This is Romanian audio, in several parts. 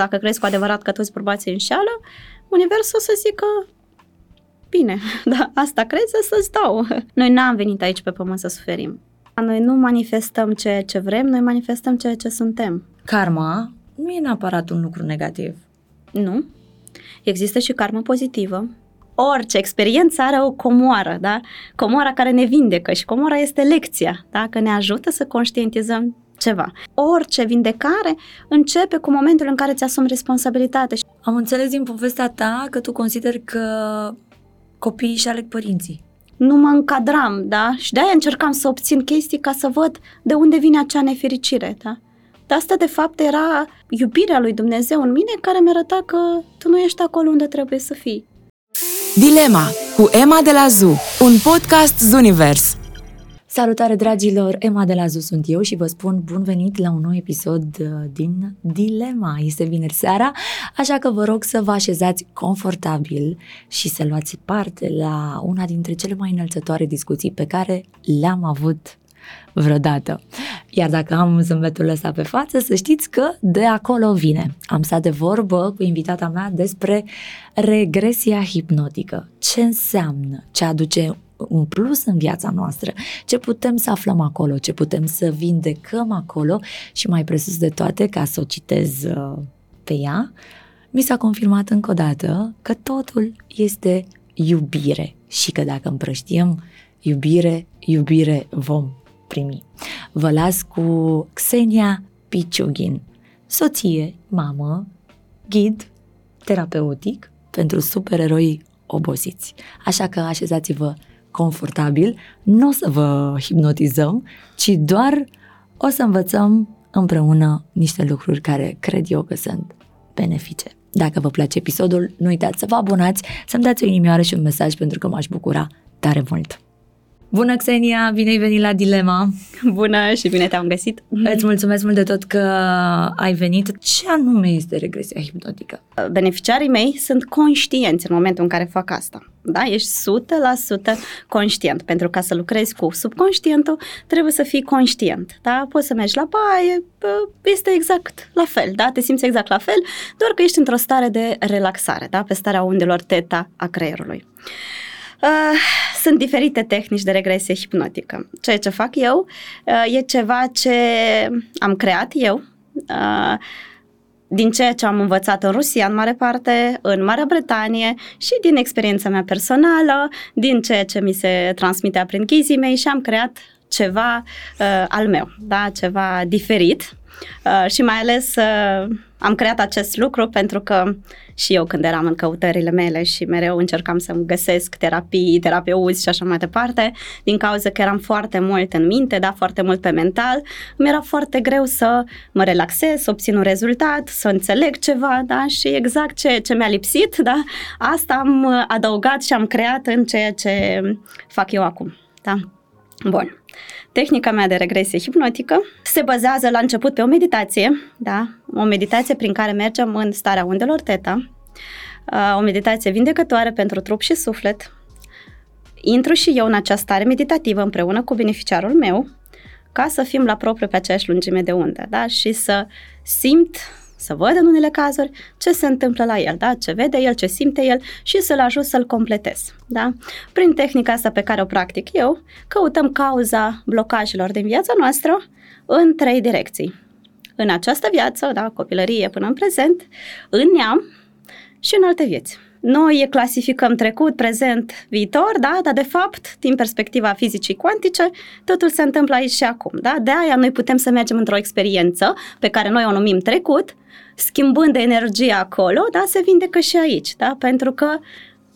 Dacă crezi cu adevărat că toți bărbații înșeală, universul o să zică bine, da, asta crezi să-ți dau. Noi n-am venit aici pe pământ să suferim. Noi nu manifestăm ceea ce vrem, noi manifestăm ceea ce suntem. Karma nu e neapărat un lucru negativ. Nu. Există și karma pozitivă. Orice experiență are o comoară, da? Comoara care ne vindecă și comoara este lecția, da? Că ne ajută să conștientizăm ceva. Orice vindecare începe cu momentul în care îți asumi responsabilitate. Am înțeles din povestea ta că tu consideri că copiii și aleg părinții. Nu mă încadram, da? Și de-aia încercam să obțin chestii ca să văd de unde vine acea nefericire, da? Dar asta, de fapt, era iubirea lui Dumnezeu în mine care mi arăta că tu nu ești acolo unde trebuie să fii. Dilema cu Emma de la ZU, un podcast Zunivers. Salutare dragilor, Emma de la ZU sunt eu și vă spun bun venit la un nou episod uh, din Dilema. Este vineri seara, așa că vă rog să vă așezați confortabil și să luați parte la una dintre cele mai înălțătoare discuții pe care le-am avut vreodată. Iar dacă am zâmbetul ăsta pe față, să știți că de acolo vine. Am stat de vorbă cu invitata mea despre regresia hipnotică. Ce înseamnă? Ce aduce un plus în viața noastră, ce putem să aflăm acolo, ce putem să vindecăm acolo și mai presus de toate, ca să o citez uh, pe ea, mi s-a confirmat încă o dată că totul este iubire și că dacă împrăștiem iubire, iubire vom primi. Vă las cu Xenia Piciughin, soție, mamă, ghid terapeutic pentru supereroi obosiți. Așa că așezați-vă confortabil, nu o să vă hipnotizăm, ci doar o să învățăm împreună niște lucruri care cred eu că sunt benefice. Dacă vă place episodul, nu uitați să vă abonați, să-mi dați o inimioară și un mesaj pentru că m-aș bucura tare mult. Bună, Xenia! Bine ai venit la Dilema! Bună și bine te-am găsit! Îți mulțumesc mult de tot că ai venit. Ce anume este regresia hipnotică? Beneficiarii mei sunt conștienți în momentul în care fac asta. Da? Ești 100% conștient. Pentru ca să lucrezi cu subconștientul, trebuie să fii conștient. Da? Poți să mergi la baie, este exact la fel. Da? Te simți exact la fel, doar că ești într-o stare de relaxare, da? pe starea undelor teta a creierului. Uh, sunt diferite tehnici de regresie hipnotică. Ceea ce fac eu uh, e ceva ce am creat eu uh, din ceea ce am învățat în Rusia, în mare parte, în Marea Bretanie și din experiența mea personală, din ceea ce mi se transmitea prin chizii mei și am creat ceva uh, al meu, da? ceva diferit Uh, și mai ales uh, am creat acest lucru pentru că și eu când eram în căutările mele și mereu încercam să-mi găsesc terapii, terapeuți și așa mai departe, din cauza că eram foarte mult în minte, da, foarte mult pe mental, mi era foarte greu să mă relaxez, să obțin un rezultat, să înțeleg ceva, da, și exact ce, ce mi-a lipsit, da, asta am adăugat și am creat în ceea ce fac eu acum, da. Bun. Tehnica mea de regresie hipnotică se bazează la început pe o meditație, da? o meditație prin care mergem în starea undelor teta, o meditație vindecătoare pentru trup și suflet. Intru și eu în această stare meditativă împreună cu beneficiarul meu, ca să fim la propriu pe aceeași lungime de undă da? și să simt să văd în unele cazuri ce se întâmplă la el, da? ce vede el, ce simte el și să-l ajut să-l completez. Da? Prin tehnica asta pe care o practic eu, căutăm cauza blocajelor din viața noastră în trei direcții. În această viață, da, copilărie până în prezent, în neam și în alte vieți. Noi clasificăm trecut, prezent, viitor, da? dar de fapt, din perspectiva fizicii cuantice, totul se întâmplă aici și acum. Da? De aia noi putem să mergem într-o experiență pe care noi o numim trecut, schimbând energia acolo, da, se vindecă și aici, da, pentru că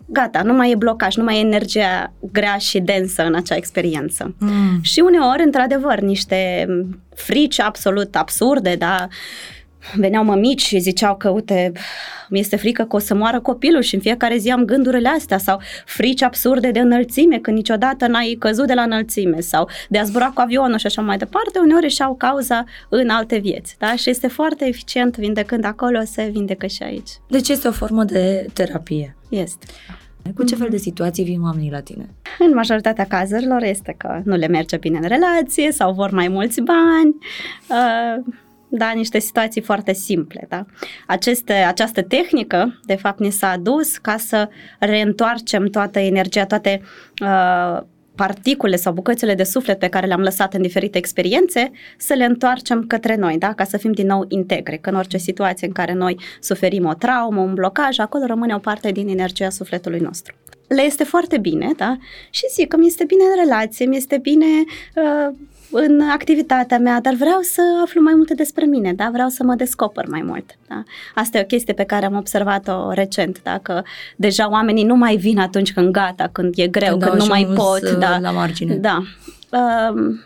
gata, nu mai e blocaj, nu mai e energia grea și densă în acea experiență. Mm. Și uneori, într-adevăr, niște frici absolut absurde, da, veneau mămici și ziceau că, uite, mi este frică că o să moară copilul și în fiecare zi am gândurile astea sau frici absurde de înălțime, când niciodată n-ai căzut de la înălțime sau de a zbura cu avionul și așa mai departe, uneori își au cauza în alte vieți. Da? Și este foarte eficient vindecând acolo, se vindecă și aici. Deci este o formă de terapie. Este. Cu ce fel de situații vin oamenii la tine? În majoritatea cazurilor este că nu le merge bine în relație sau vor mai mulți bani, uh, da, niște situații foarte simple. Da? Aceste, această tehnică, de fapt, ne s-a adus ca să reîntoarcem toată energia, toate uh, particule sau bucățele de suflet pe care le-am lăsat în diferite experiențe, să le întoarcem către noi, da? ca să fim din nou integre, că în orice situație în care noi suferim o traumă, un blocaj, acolo rămâne o parte din energia sufletului nostru le este foarte bine, da? Și zic că mi este bine în relație, mi este bine uh, în activitatea mea, dar vreau să aflu mai multe despre mine, da? Vreau să mă descoper mai mult, da? Asta e o chestie pe care am observat-o recent, da? Că deja oamenii nu mai vin atunci când gata, când e greu, când, când nu mai pot, uh, da? La margine. Da. Uh,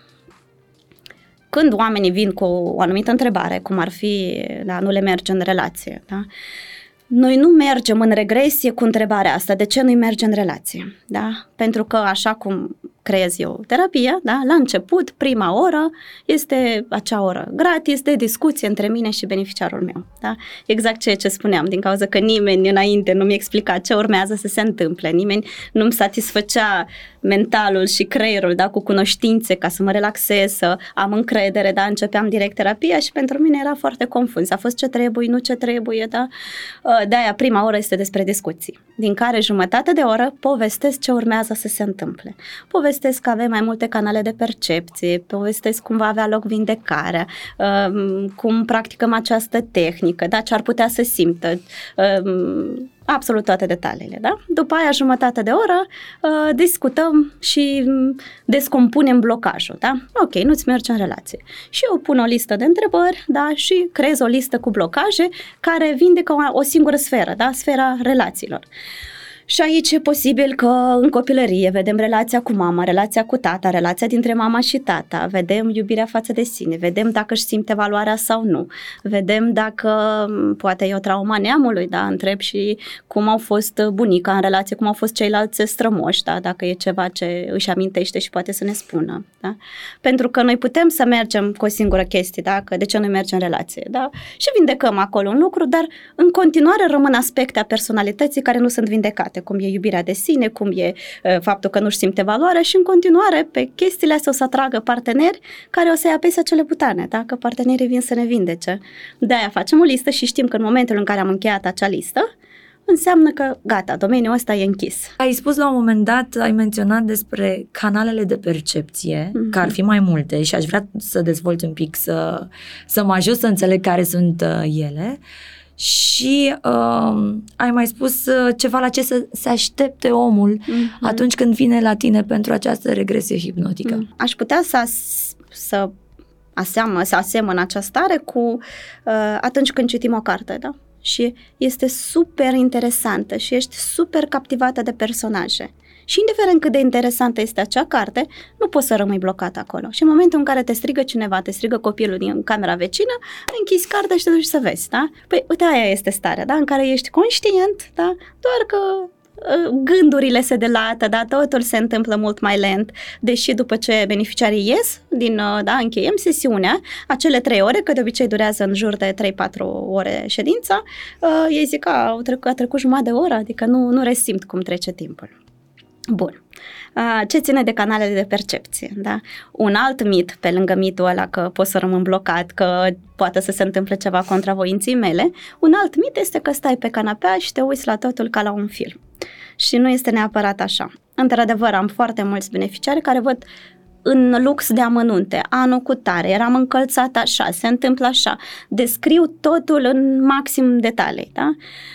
când oamenii vin cu o anumită întrebare, cum ar fi, da, nu le merge în relație, da? Noi nu mergem în regresie cu întrebarea asta, de ce nu-i merge în relație? Da? Pentru că așa cum creez eu terapia, da? la început, prima oră, este acea oră gratis de discuție între mine și beneficiarul meu. Da? Exact ceea ce spuneam, din cauza că nimeni înainte nu mi explica ce urmează să se întâmple, nimeni nu-mi satisfăcea mentalul și creierul da? cu cunoștințe ca să mă relaxez, să am încredere, da? începeam direct terapia și pentru mine era foarte confuz. A fost ce trebuie, nu ce trebuie, da? Uh, de-aia prima oră este despre discuții, din care jumătate de oră povestesc ce urmează să se întâmple. Povestesc povestesc că avem mai multe canale de percepție, povestesc cum va avea loc vindecarea, um, cum practicăm această tehnică, da, ce ar putea să simtă, um, absolut toate detaliile, da? După aia, jumătate de oră, uh, discutăm și descompunem blocajul, da? Ok, nu-ți merge în relație. Și eu pun o listă de întrebări, da? Și creez o listă cu blocaje care vindecă o, o singură sferă, da? Sfera relațiilor. Și aici e posibil că în copilărie vedem relația cu mama, relația cu tata, relația dintre mama și tata, vedem iubirea față de sine, vedem dacă își simte valoarea sau nu, vedem dacă poate e o trauma neamului, da, întreb și cum au fost bunica în relație, cum au fost ceilalți strămoși, da, dacă e ceva ce își amintește și poate să ne spună, da. Pentru că noi putem să mergem cu o singură chestie, da, că de ce nu mergem în relație, da, și vindecăm acolo un lucru, dar în continuare rămân aspecte a personalității care nu sunt vindecate cum e iubirea de sine, cum e uh, faptul că nu-și simte valoare și în continuare pe chestiile astea o să atragă parteneri care o să-i apese acele butane, da? că partenerii vin să ne vindece. De-aia facem o listă și știm că în momentul în care am încheiat acea listă, înseamnă că gata, domeniul ăsta e închis. Ai spus la un moment dat, ai menționat despre canalele de percepție, mm-hmm. că ar fi mai multe și aș vrea să dezvolți un pic, să, să mă ajut să înțeleg care sunt uh, ele. Uh, și uh, ai mai spus uh, ceva la ce să se aștepte omul mm-hmm. atunci când vine la tine pentru această regresie hipnotică. Mm. Aș putea să, as- să aseamă, să asemăn această stare cu uh, atunci când citim o carte, da? Și este super interesantă și ești super captivată de personaje. Și indiferent cât de interesantă este acea carte, nu poți să rămâi blocat acolo. Și în momentul în care te strigă cineva, te strigă copilul din camera vecină, închizi cartea și te duci să vezi, da? Păi, uite, aia este starea, da? În care ești conștient, da? Doar că ă, gândurile se delată, da, totul se întâmplă mult mai lent, deși după ce beneficiarii ies, din, ă, da, încheiem sesiunea, acele trei ore, că de obicei durează în jur de 3-4 ore ședința, uh, ei zic că a trecut, a trecut jumătate de oră, adică nu, nu resimt cum trece timpul. Bun. Ce ține de canalele de percepție? Da? Un alt mit, pe lângă mitul ăla că pot să rămân blocat, că poate să se întâmple ceva contra voinții mele, un alt mit este că stai pe canapea și te uiți la totul ca la un film. Și nu este neapărat așa. Într-adevăr, am foarte mulți beneficiari care văd în lux de amănunte, anul cu tare, eram încălțat așa, se întâmplă așa, descriu totul în maxim detalii, da?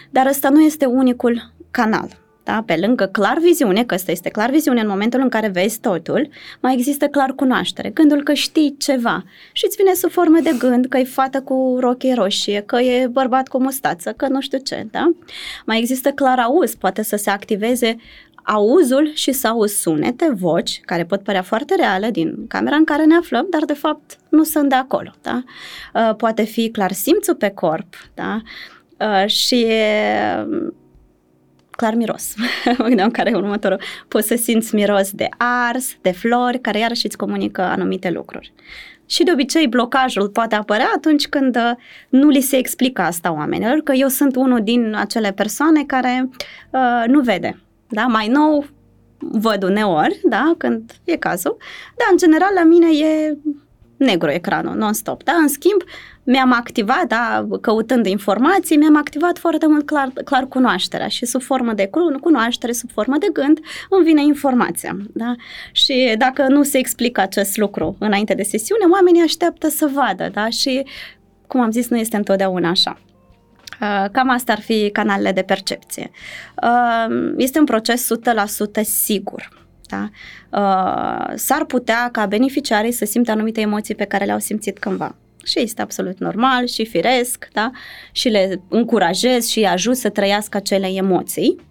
Dar ăsta nu este unicul canal da? Pe lângă clar viziune, că ăsta este clar viziune în momentul în care vezi totul, mai există clar cunoaștere, gândul că știi ceva și îți vine sub formă de gând că e fată cu rochie roșie, că e bărbat cu mustață, că nu știu ce, da? Mai există clar auz, poate să se activeze auzul și să auzi sunete, voci, care pot părea foarte reale din camera în care ne aflăm, dar de fapt nu sunt de acolo, da? Uh, poate fi clar simțul pe corp, da? Uh, și clar miros. mă gândeam care e următorul. Poți să simți miros de ars, de flori, care iarăși îți comunică anumite lucruri. Și de obicei blocajul poate apărea atunci când uh, nu li se explică asta oamenilor, că eu sunt unul din acele persoane care uh, nu vede. Da? Mai nou văd uneori, da, când e cazul, dar în general la mine e negru ecranul, non-stop, da? În schimb, mi-am activat, da, căutând informații, mi-am activat foarte mult clar, clar cunoașterea și sub formă de cunoaștere, sub formă de gând, îmi vine informația. Da? Și dacă nu se explică acest lucru înainte de sesiune, oamenii așteaptă să vadă da? și, cum am zis, nu este întotdeauna așa. Uh, cam asta ar fi canalele de percepție. Uh, este un proces 100% sigur. Da? Uh, s-ar putea ca beneficiarii să simtă anumite emoții pe care le-au simțit cândva și este absolut normal și firesc, da? și le încurajez și îi ajut să trăiască acele emoții.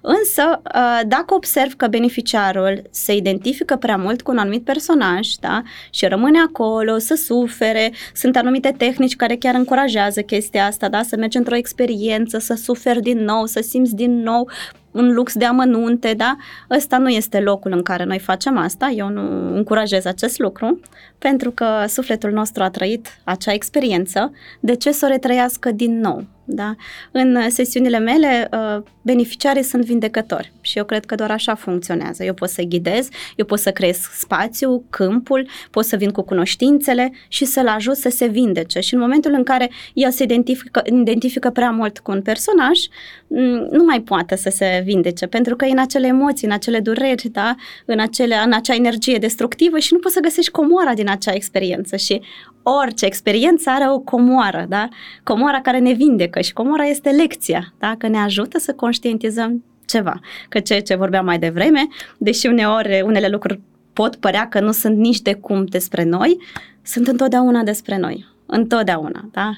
Însă, ă, dacă observ că beneficiarul se identifică prea mult cu un anumit personaj da, și rămâne acolo, să sufere, sunt anumite tehnici care chiar încurajează chestia asta, da, să mergi într-o experiență, să suferi din nou, să simți din nou un lux de amănunte, da? Ăsta nu este locul în care noi facem asta, eu nu încurajez acest lucru, pentru că sufletul nostru a trăit acea experiență, de ce să o retrăiască din nou? Da? În sesiunile mele, uh, beneficiarii sunt vindecători și eu cred că doar așa funcționează. Eu pot să ghidez, eu pot să creez spațiu, câmpul, pot să vin cu cunoștințele și să-l ajut să se vindece. Și în momentul în care el se identifică, identifică prea mult cu un personaj, mm, nu mai poate să se vindece, pentru că e în acele emoții, în acele dureri, da? în, acele, în acea energie destructivă și nu poți să găsești comoara din acea experiență. Și orice experiență are o comoară, da? Comoara care ne vindecă și comoara este lecția, da? Că ne ajută să conștientizăm ceva. Că ceea ce vorbeam mai devreme, deși uneori unele lucruri pot părea că nu sunt nici de cum despre noi, sunt întotdeauna despre noi. Întotdeauna, da?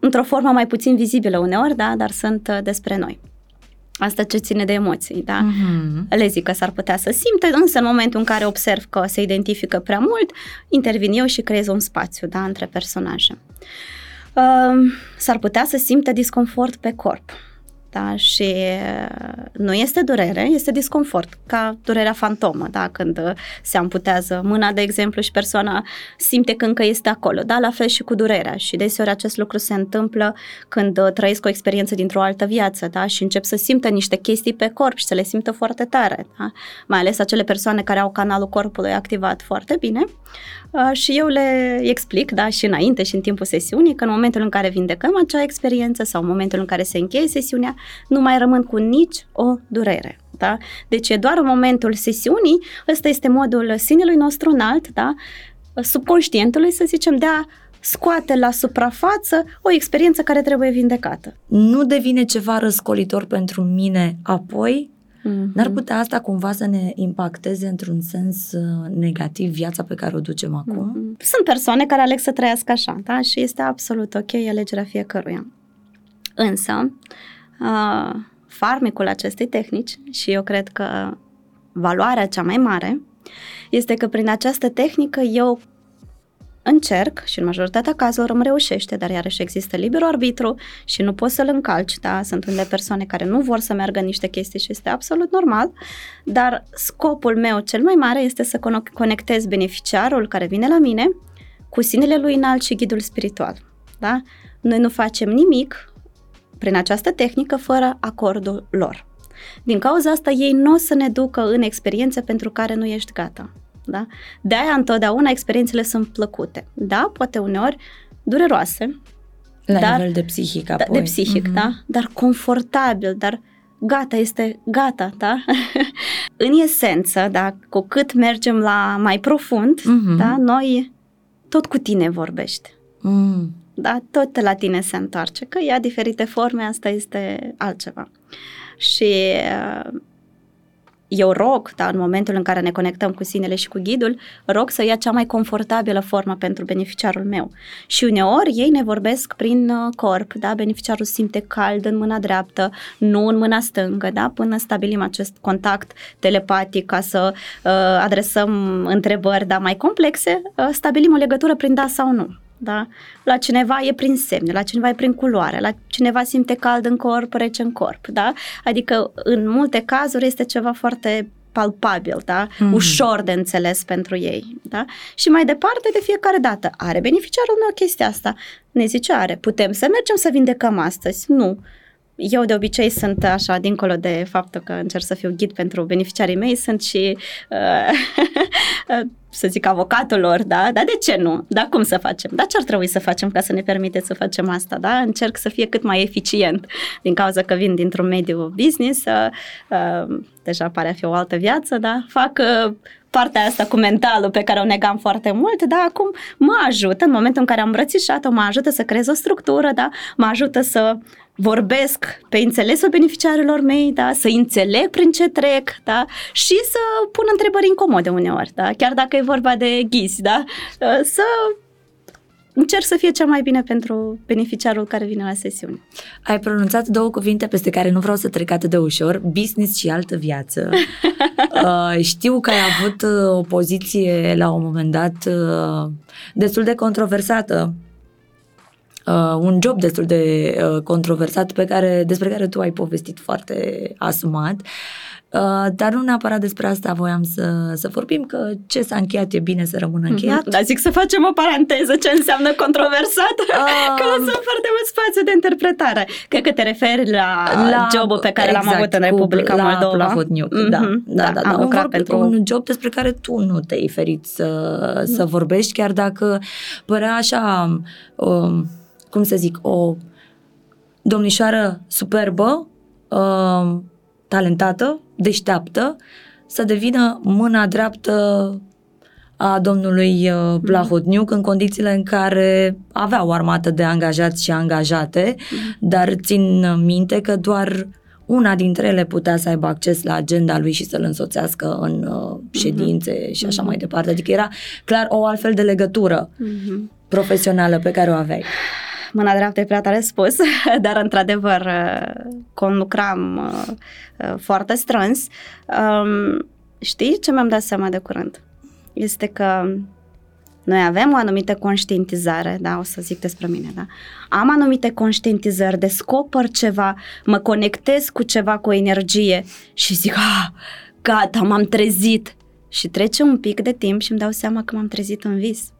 Într-o formă mai puțin vizibilă uneori, da? Dar sunt uh, despre noi. Asta ce ține de emoții, da? Mm-hmm. Le zic că s-ar putea să simte, însă în momentul în care observ că se identifică prea mult, intervin eu și creez un spațiu, da, între personaje. Uh, s-ar putea să simte disconfort pe corp. Da? Și uh, nu este durere, este disconfort, ca durerea fantomă, da? când uh, se amputează mâna, de exemplu, și persoana simte că încă este acolo. Da? La fel și cu durerea. Și deseori acest lucru se întâmplă când uh, trăiesc o experiență dintr-o altă viață da? și încep să simtă niște chestii pe corp și să le simtă foarte tare. Da? Mai ales acele persoane care au canalul corpului activat foarte bine. Uh, și eu le explic, da, și înainte și în timpul sesiunii, că în momentul în care vindecăm acea experiență sau în momentul în care se încheie sesiunea, nu mai rămân cu nici o durere. Da? Deci e doar în momentul sesiunii, ăsta este modul sinelui nostru înalt, da? subconștientului, să zicem, de a scoate la suprafață o experiență care trebuie vindecată. Nu devine ceva răscolitor pentru mine apoi Mm-hmm. N-ar putea asta cumva să ne impacteze într-un sens uh, negativ viața pe care o ducem acum? Mm-hmm. Sunt persoane care aleg să trăiască așa, da? Și este absolut ok alegerea fiecăruia. Însă, uh, farmecul acestei tehnici, și eu cred că valoarea cea mai mare, este că prin această tehnică eu încerc și în majoritatea cazurilor îmi reușește, dar iarăși există liber arbitru și nu poți să-l încalci, da? Sunt unele persoane care nu vor să meargă în niște chestii și este absolut normal, dar scopul meu cel mai mare este să conectez beneficiarul care vine la mine cu sinele lui înalt și ghidul spiritual, da? Noi nu facem nimic prin această tehnică fără acordul lor. Din cauza asta ei nu o să ne ducă în experiențe pentru care nu ești gata. Da? De-aia întotdeauna experiențele sunt plăcute. Da, poate uneori dureroase. La dar, nivel de psihic apoi. Da, de psihic, mm-hmm. da? Dar confortabil, dar gata, este gata, da? în esență, da, cu cât mergem la mai profund, mm-hmm. da, noi tot cu tine vorbește. Mm. Da, tot la tine se întoarce, că ia diferite forme, asta este altceva. Și uh, eu rog, da, în momentul în care ne conectăm cu sinele și cu ghidul, rog să ia cea mai confortabilă formă pentru beneficiarul meu. Și uneori ei ne vorbesc prin uh, corp, da, beneficiarul simte cald în mâna dreaptă, nu în mâna stângă, da, până stabilim acest contact telepatic ca să uh, adresăm întrebări, da, mai complexe, uh, stabilim o legătură prin da sau nu. Da? La cineva e prin semne, la cineva e prin culoare, la cineva simte cald în corp, rece în corp, da? Adică în multe cazuri este ceva foarte palpabil, da? Mm. Ușor de înțeles pentru ei, da? Și mai departe, de fiecare dată, are beneficiarul meu chestia asta? Ne zice, are. Putem să mergem să vindecăm astăzi? Nu. Eu de obicei sunt așa, dincolo de faptul că încerc să fiu ghid pentru beneficiarii mei, sunt și, uh, să zic, avocatul lor, da? Dar de ce nu? Dar cum să facem? Dar ce ar trebui să facem ca să ne permite să facem asta, da? Încerc să fie cât mai eficient, din cauza că vin dintr-un mediu business, uh, uh, deja pare a fi o altă viață, da? Fac uh, partea asta cu mentalul pe care o negam foarte mult, dar acum mă ajută, în momentul în care am îmbrățișat-o, mă ajută să creez o structură, da? mă ajută să vorbesc pe înțelesul beneficiarilor mei, da? să înțeleg prin ce trec da? și să pun întrebări incomode uneori, da? chiar dacă e vorba de ghizi, da? să încerc să fie cea mai bine pentru beneficiarul care vine la sesiune. Ai pronunțat două cuvinte peste care nu vreau să trec atât de ușor, business și altă viață. uh, știu că ai avut uh, o poziție la un moment dat uh, destul de controversată Uh, un job destul de uh, controversat pe care, despre care tu ai povestit foarte asumat. Uh, dar nu neapărat despre asta voiam să, să vorbim, că ce s-a încheiat e bine să rămână mhm. încheiat. Mm-hmm. Dar zic să facem o paranteză, ce înseamnă controversat, uh, că lăsăm foarte mult spațiu de interpretare. Cred că te referi la, la jobul pe care exact, l-am avut în Republica la Moldova. La mm-hmm. da, da, da, da. Am da. Un, pentru... un job despre care tu nu te-ai ferit să, mm. să vorbești, chiar dacă părea așa... Um, cum să zic, o domnișoară superbă, uh, talentată, deșteaptă, să devină mâna dreaptă a domnului uh, Plahodniuc în condițiile în care avea o armată de angajați și angajate, dar țin minte că doar una dintre ele putea să aibă acces la agenda lui și să-l însoțească în uh, ședințe uh-huh. și așa uh-huh. mai departe. Adică era clar o altfel de legătură uh-huh. profesională pe care o aveai mâna dreaptă e prea tare spus, dar într-adevăr uh, conlucram uh, uh, foarte strâns. Um, știi ce mi-am dat seama de curând? Este că noi avem o anumită conștientizare, da, o să zic despre mine, da. Am anumite conștientizări, descoper ceva, mă conectez cu ceva, cu o energie și zic, ah, gata, m-am trezit. Și trece un pic de timp și îmi dau seama că m-am trezit în vis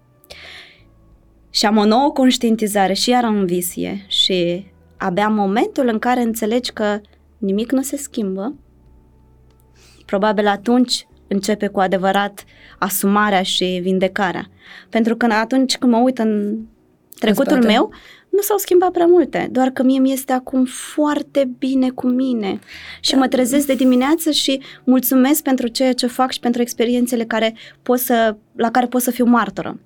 și am o nouă conștientizare și iar în visie și abia momentul în care înțelegi că nimic nu se schimbă, probabil atunci începe cu adevărat asumarea și vindecarea. Pentru că atunci când mă uit în trecutul în meu, nu s-au schimbat prea multe, doar că mie mi este acum foarte bine cu mine și da. mă trezesc de dimineață și mulțumesc pentru ceea ce fac și pentru experiențele care pot să, la care pot să fiu martoră.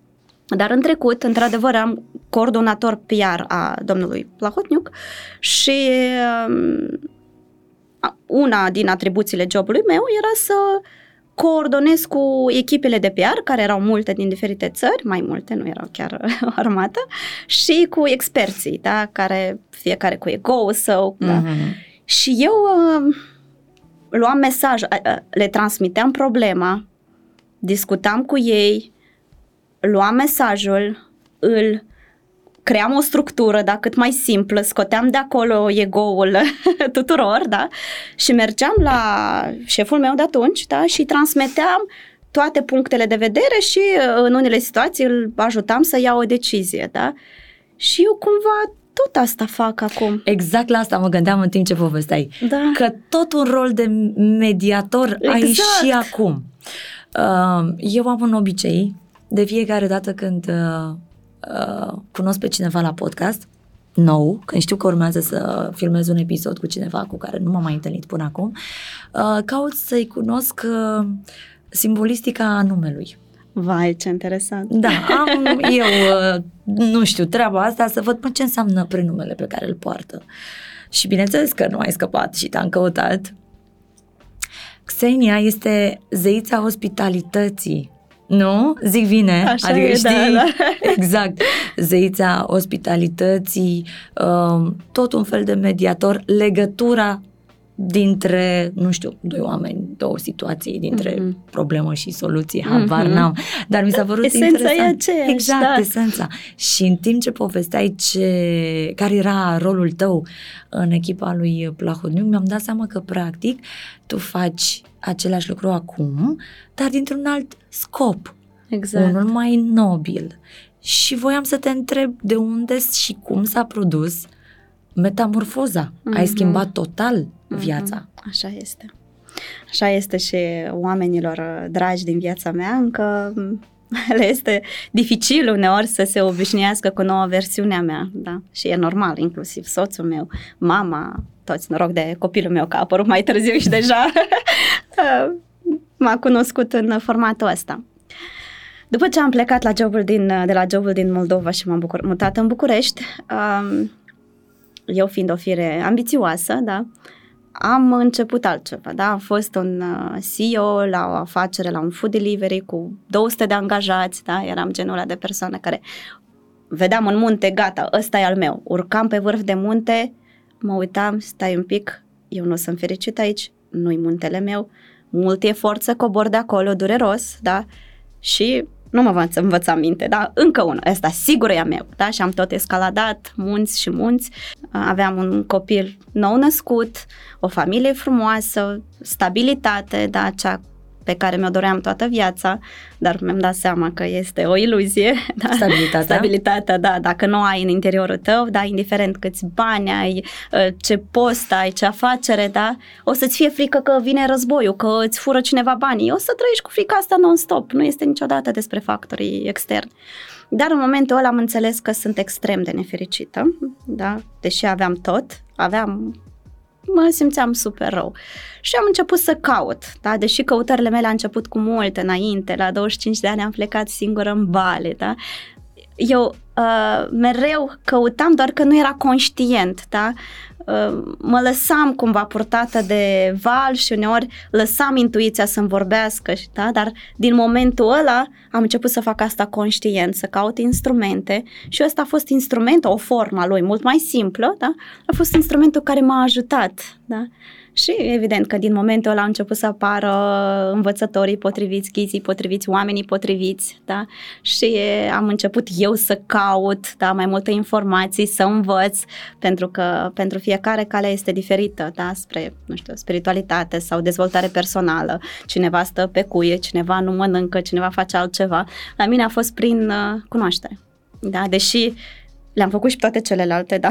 Dar în trecut, într-adevăr, am coordonator PR a domnului Plahotniuc și um, una din atribuțiile jobului meu era să coordonez cu echipele de PR, care erau multe din diferite țări, mai multe, nu erau chiar o armată, și cu experții, da, care fiecare cu ego-ul său. Mm-hmm. Da. Mhm. Și eu uh, luam mesaj, uh, le transmiteam problema, discutam cu ei, luam mesajul, îl cream o structură, da, cât mai simplă, scoteam de acolo ego-ul tuturor, da, și mergeam la șeful meu de atunci, da, și transmiteam toate punctele de vedere și în unele situații îl ajutam să ia o decizie, da. Și eu cumva tot asta fac acum. Exact la asta mă gândeam în timp ce povesteai. Da. Că tot un rol de mediator exact. ai și acum. Uh, eu am un obicei de fiecare dată când uh, uh, cunosc pe cineva la podcast, nou, când știu că urmează să filmez un episod cu cineva cu care nu m-am mai întâlnit până acum, uh, caut să-i cunosc uh, simbolistica numelui. Vai, ce interesant. Da, am eu, uh, nu știu, treaba asta, să văd ce înseamnă prenumele pe care îl poartă. Și bineînțeles că nu ai scăpat și te-am căutat. Xenia este zeița ospitalității nu? Zic bine. Așa adică, e, știi? Da, da. Exact. Zeița ospitalității, um, tot un fel de mediator, legătura dintre, nu știu, doi oameni, două situații, dintre mm-hmm. problemă și soluție, habar mm-hmm. n-am. Dar mi s-a părut esența interesant. e aceeași, Exact, da. esența. Și în timp ce povesteai ce, care era rolul tău în echipa lui Plahodniuc, mi-am dat seama că, practic, tu faci același lucru acum, dar dintr-un alt scop. Exact. Unul mai nobil. Și voiam să te întreb de unde și cum s-a produs metamorfoza. Mm-hmm. Ai Mhm. schimbat total Mhm. viața. Așa este. Așa este și oamenilor uh, dragi din viața mea, încă m, le este dificil uneori să se obișnuiască cu noua versiune a mea, da? Și e normal, inclusiv soțul meu, mama, toți, noroc de copilul meu, că a apărut mai târziu și deja uh, m-a cunoscut în formatul ăsta. După ce am plecat la jobul din, de la jobul din Moldova și m-am bucur, mutat în București, um, eu fiind o fire ambițioasă, da, am început altceva, da? Am fost un uh, CEO la o afacere, la un food delivery cu 200 de angajați, da? Eram genul ăla de persoană care vedeam în munte, gata, ăsta e al meu. Urcam pe vârf de munte, mă uitam, stai un pic, eu nu sunt fericit aici, nu-i muntele meu, mult efort să cobor de acolo, dureros, da? Și nu mă învăț, învăța minte, da? Încă unul, ăsta sigur e a meu, da? Și am tot escaladat, munți și munți. Aveam un copil nou născut, o familie frumoasă, stabilitate, da? Cea pe care mi-o doream toată viața, dar mi-am dat seama că este o iluzie. Da? Stabilitatea? Stabilitatea, da, dacă nu ai în interiorul tău, da, indiferent câți bani ai, ă, ce post ai, ce afacere, da, o să-ți fie frică că vine războiul, că îți fură cineva banii, o să trăiești cu frica asta non-stop, nu este niciodată despre factorii externi. Dar în momentul ăla am înțeles că sunt extrem de nefericită, da, deși aveam tot, aveam mă simțeam super rău. Și am început să caut, da? deși căutările mele au început cu multe înainte, la 25 de ani am plecat singură în Bali, da? Eu uh, mereu căutam, doar că nu era conștient, da? Uh, mă lăsam cumva purtată de val și uneori lăsam intuiția să-mi vorbească, și- da? dar din momentul ăla am început să fac asta conștient, să caut instrumente și ăsta a fost instrumentul, o formă a lui mult mai simplă, da? a fost instrumentul care m-a ajutat. Da? Și evident că din momentul ăla au început să apară învățătorii potriviți, ghizii potriviți, oamenii potriviți, da? Și am început eu să caut, da, mai multe informații, să învăț, pentru că pentru fiecare cale este diferită, da, spre, nu știu, spiritualitate sau dezvoltare personală. Cineva stă pe cuie, cineva nu mănâncă, cineva face altceva. La mine a fost prin uh, cunoaștere. Da, deși le-am făcut și toate celelalte, da.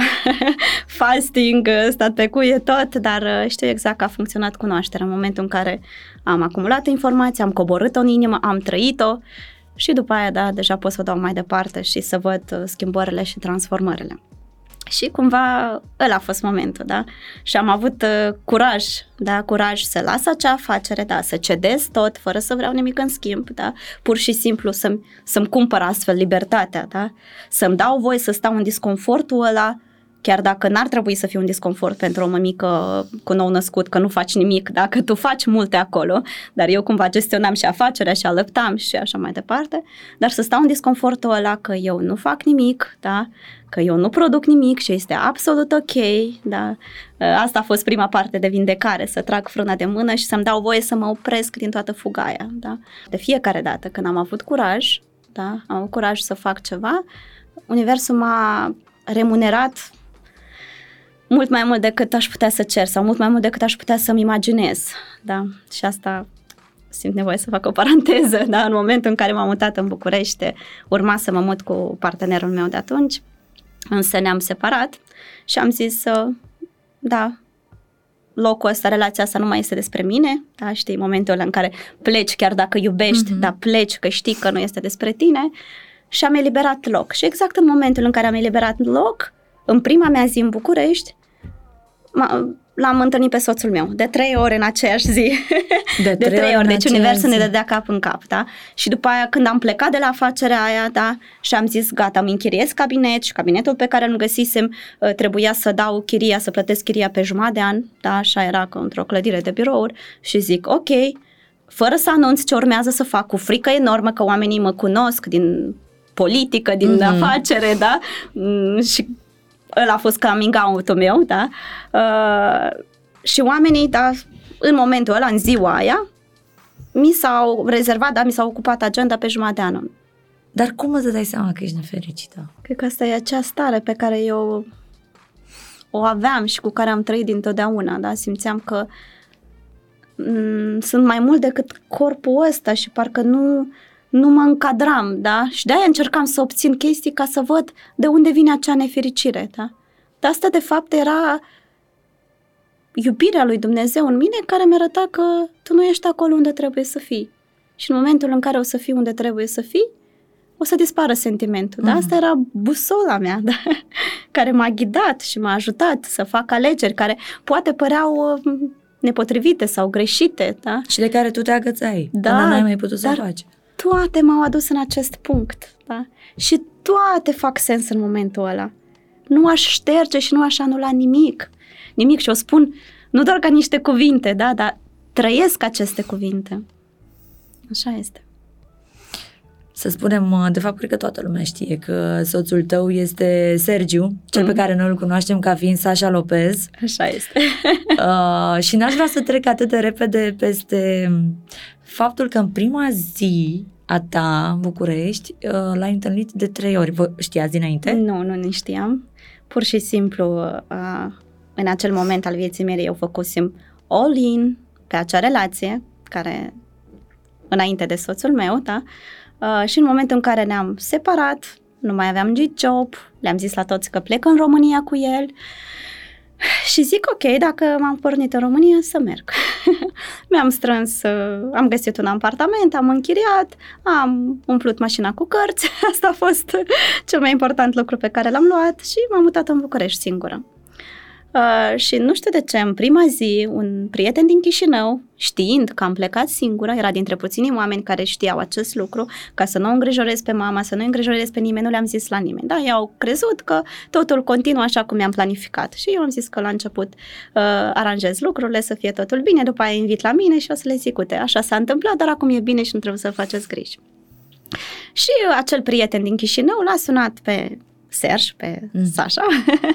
Fasting, uh, stat pe cuie, tot, dar uh, știu exact că a funcționat cunoașterea în momentul în care am acumulat informații, am coborât-o în inimă, am trăit-o și după aia, da, deja pot să o dau mai departe și să văd uh, schimbările și transformările. Și cumva ăla a fost momentul, da? Și am avut uh, curaj, da, curaj să las acea afacere, da, să cedez tot, fără să vreau nimic în schimb, da? Pur și simplu să-mi, să-mi cumpăr astfel libertatea, da? Să-mi dau voie să stau în disconfortul ăla, chiar dacă n-ar trebui să fie un disconfort pentru o mămică cu nou născut, că nu faci nimic, dacă tu faci multe acolo, dar eu cumva gestionam și afacerea și alăptam și așa mai departe, dar să stau în disconfortul ăla că eu nu fac nimic, da? că eu nu produc nimic și este absolut ok, da? Asta a fost prima parte de vindecare, să trag frâna de mână și să-mi dau voie să mă opresc din toată fugaia, da? De fiecare dată când am avut curaj, da? Am avut curaj să fac ceva, Universul m-a remunerat mult mai mult decât aș putea să cer sau mult mai mult decât aș putea să-mi imaginez, da? Și asta simt nevoie să fac o paranteză, da? În momentul în care m-am mutat în București, urma să mă mut cu partenerul meu de atunci, însă ne-am separat și am zis să, da, locul ăsta, relația asta nu mai este despre mine, da, știi, momentul ăla în care pleci chiar dacă iubești, mm-hmm. dar pleci că știi că nu este despre tine și am eliberat loc. Și exact în momentul în care am eliberat loc, în prima mea zi în București, l-am întâlnit pe soțul meu, de trei ori în aceeași zi. De trei, de trei ori, deci universul zi. ne dădea cap în cap, da? Și după aia, când am plecat de la afacerea aia, da, și am zis, gata, îmi închiriez cabinet și cabinetul pe care îl găsisem trebuia să dau chiria, să plătesc chiria pe jumătate de an, da, așa era într-o clădire de birouri și zic, ok, fără să anunț ce urmează să fac, cu frică enormă că oamenii mă cunosc din politică, din mm-hmm. afacere, da, și ăla a fost coming out-ul meu, da, uh, și oamenii, da, în momentul ăla, în ziua aia, mi s-au rezervat, da, mi s-au ocupat agenda pe jumătate de an. Dar cum îți dai seama că ești nefericită? Cred că asta e acea stare pe care eu o aveam și cu care am trăit dintotdeauna, da, simțeam că m- sunt mai mult decât corpul ăsta și parcă nu, nu mă încadram, da? Și de-aia încercam să obțin chestii ca să văd de unde vine acea nefericire, da? Dar asta de fapt era iubirea lui Dumnezeu în mine care mi arăta că tu nu ești acolo unde trebuie să fii. Și în momentul în care o să fii unde trebuie să fii, o să dispară sentimentul. Mm-hmm. Da? Asta era busola mea, da? care m-a ghidat și m-a ajutat să fac alegeri care poate păreau uh, nepotrivite sau greșite. Da? Și de care tu te agățai, da, până n-ai mai putut să dar faci. Toate m-au adus în acest punct. Da? Și toate fac sens în momentul ăla. Nu aș șterge și nu aș anula nimic. Nimic și o spun nu doar ca niște cuvinte, da, dar trăiesc aceste cuvinte. Așa este. Să spunem, de fapt, cred că toată lumea știe că soțul tău este Sergiu, cel mm. pe care noi îl cunoaștem ca fiind Sasha Lopez. Așa este. uh, și n-aș vrea să trec atât de repede peste faptul că în prima zi a ta în București uh, l-ai întâlnit de trei ori. Vă știați dinainte? Nu, nu ne știam. Pur și simplu, uh, în acel moment al vieții mele, eu făcusem all-in pe acea relație, care înainte de soțul meu, da? Uh, și în momentul în care ne-am separat, nu mai aveam nici job, le-am zis la toți că plec în România cu el și zic, ok, dacă m-am pornit în România, să merg. Mi-am strâns, uh, am găsit un apartament, am închiriat, am umplut mașina cu cărți, asta a fost cel mai important lucru pe care l-am luat și m-am mutat în București singură. Uh, și nu știu de ce, în prima zi, un prieten din Chișinău, știind că am plecat singură, era dintre puținii oameni care știau acest lucru, ca să nu o îngrijorez pe mama, să nu îngrijorez pe nimeni, nu le-am zis la nimeni. Da, ei au crezut că totul continuă așa cum mi-am planificat. Și eu am zis că la început uh, aranjez lucrurile, să fie totul bine, după aia invit la mine și o să le zic, uite, așa s-a întâmplat, dar acum e bine și nu trebuie să faceți griji. Și acel prieten din Chișinău l-a sunat pe Serge, pe mm. Sasha,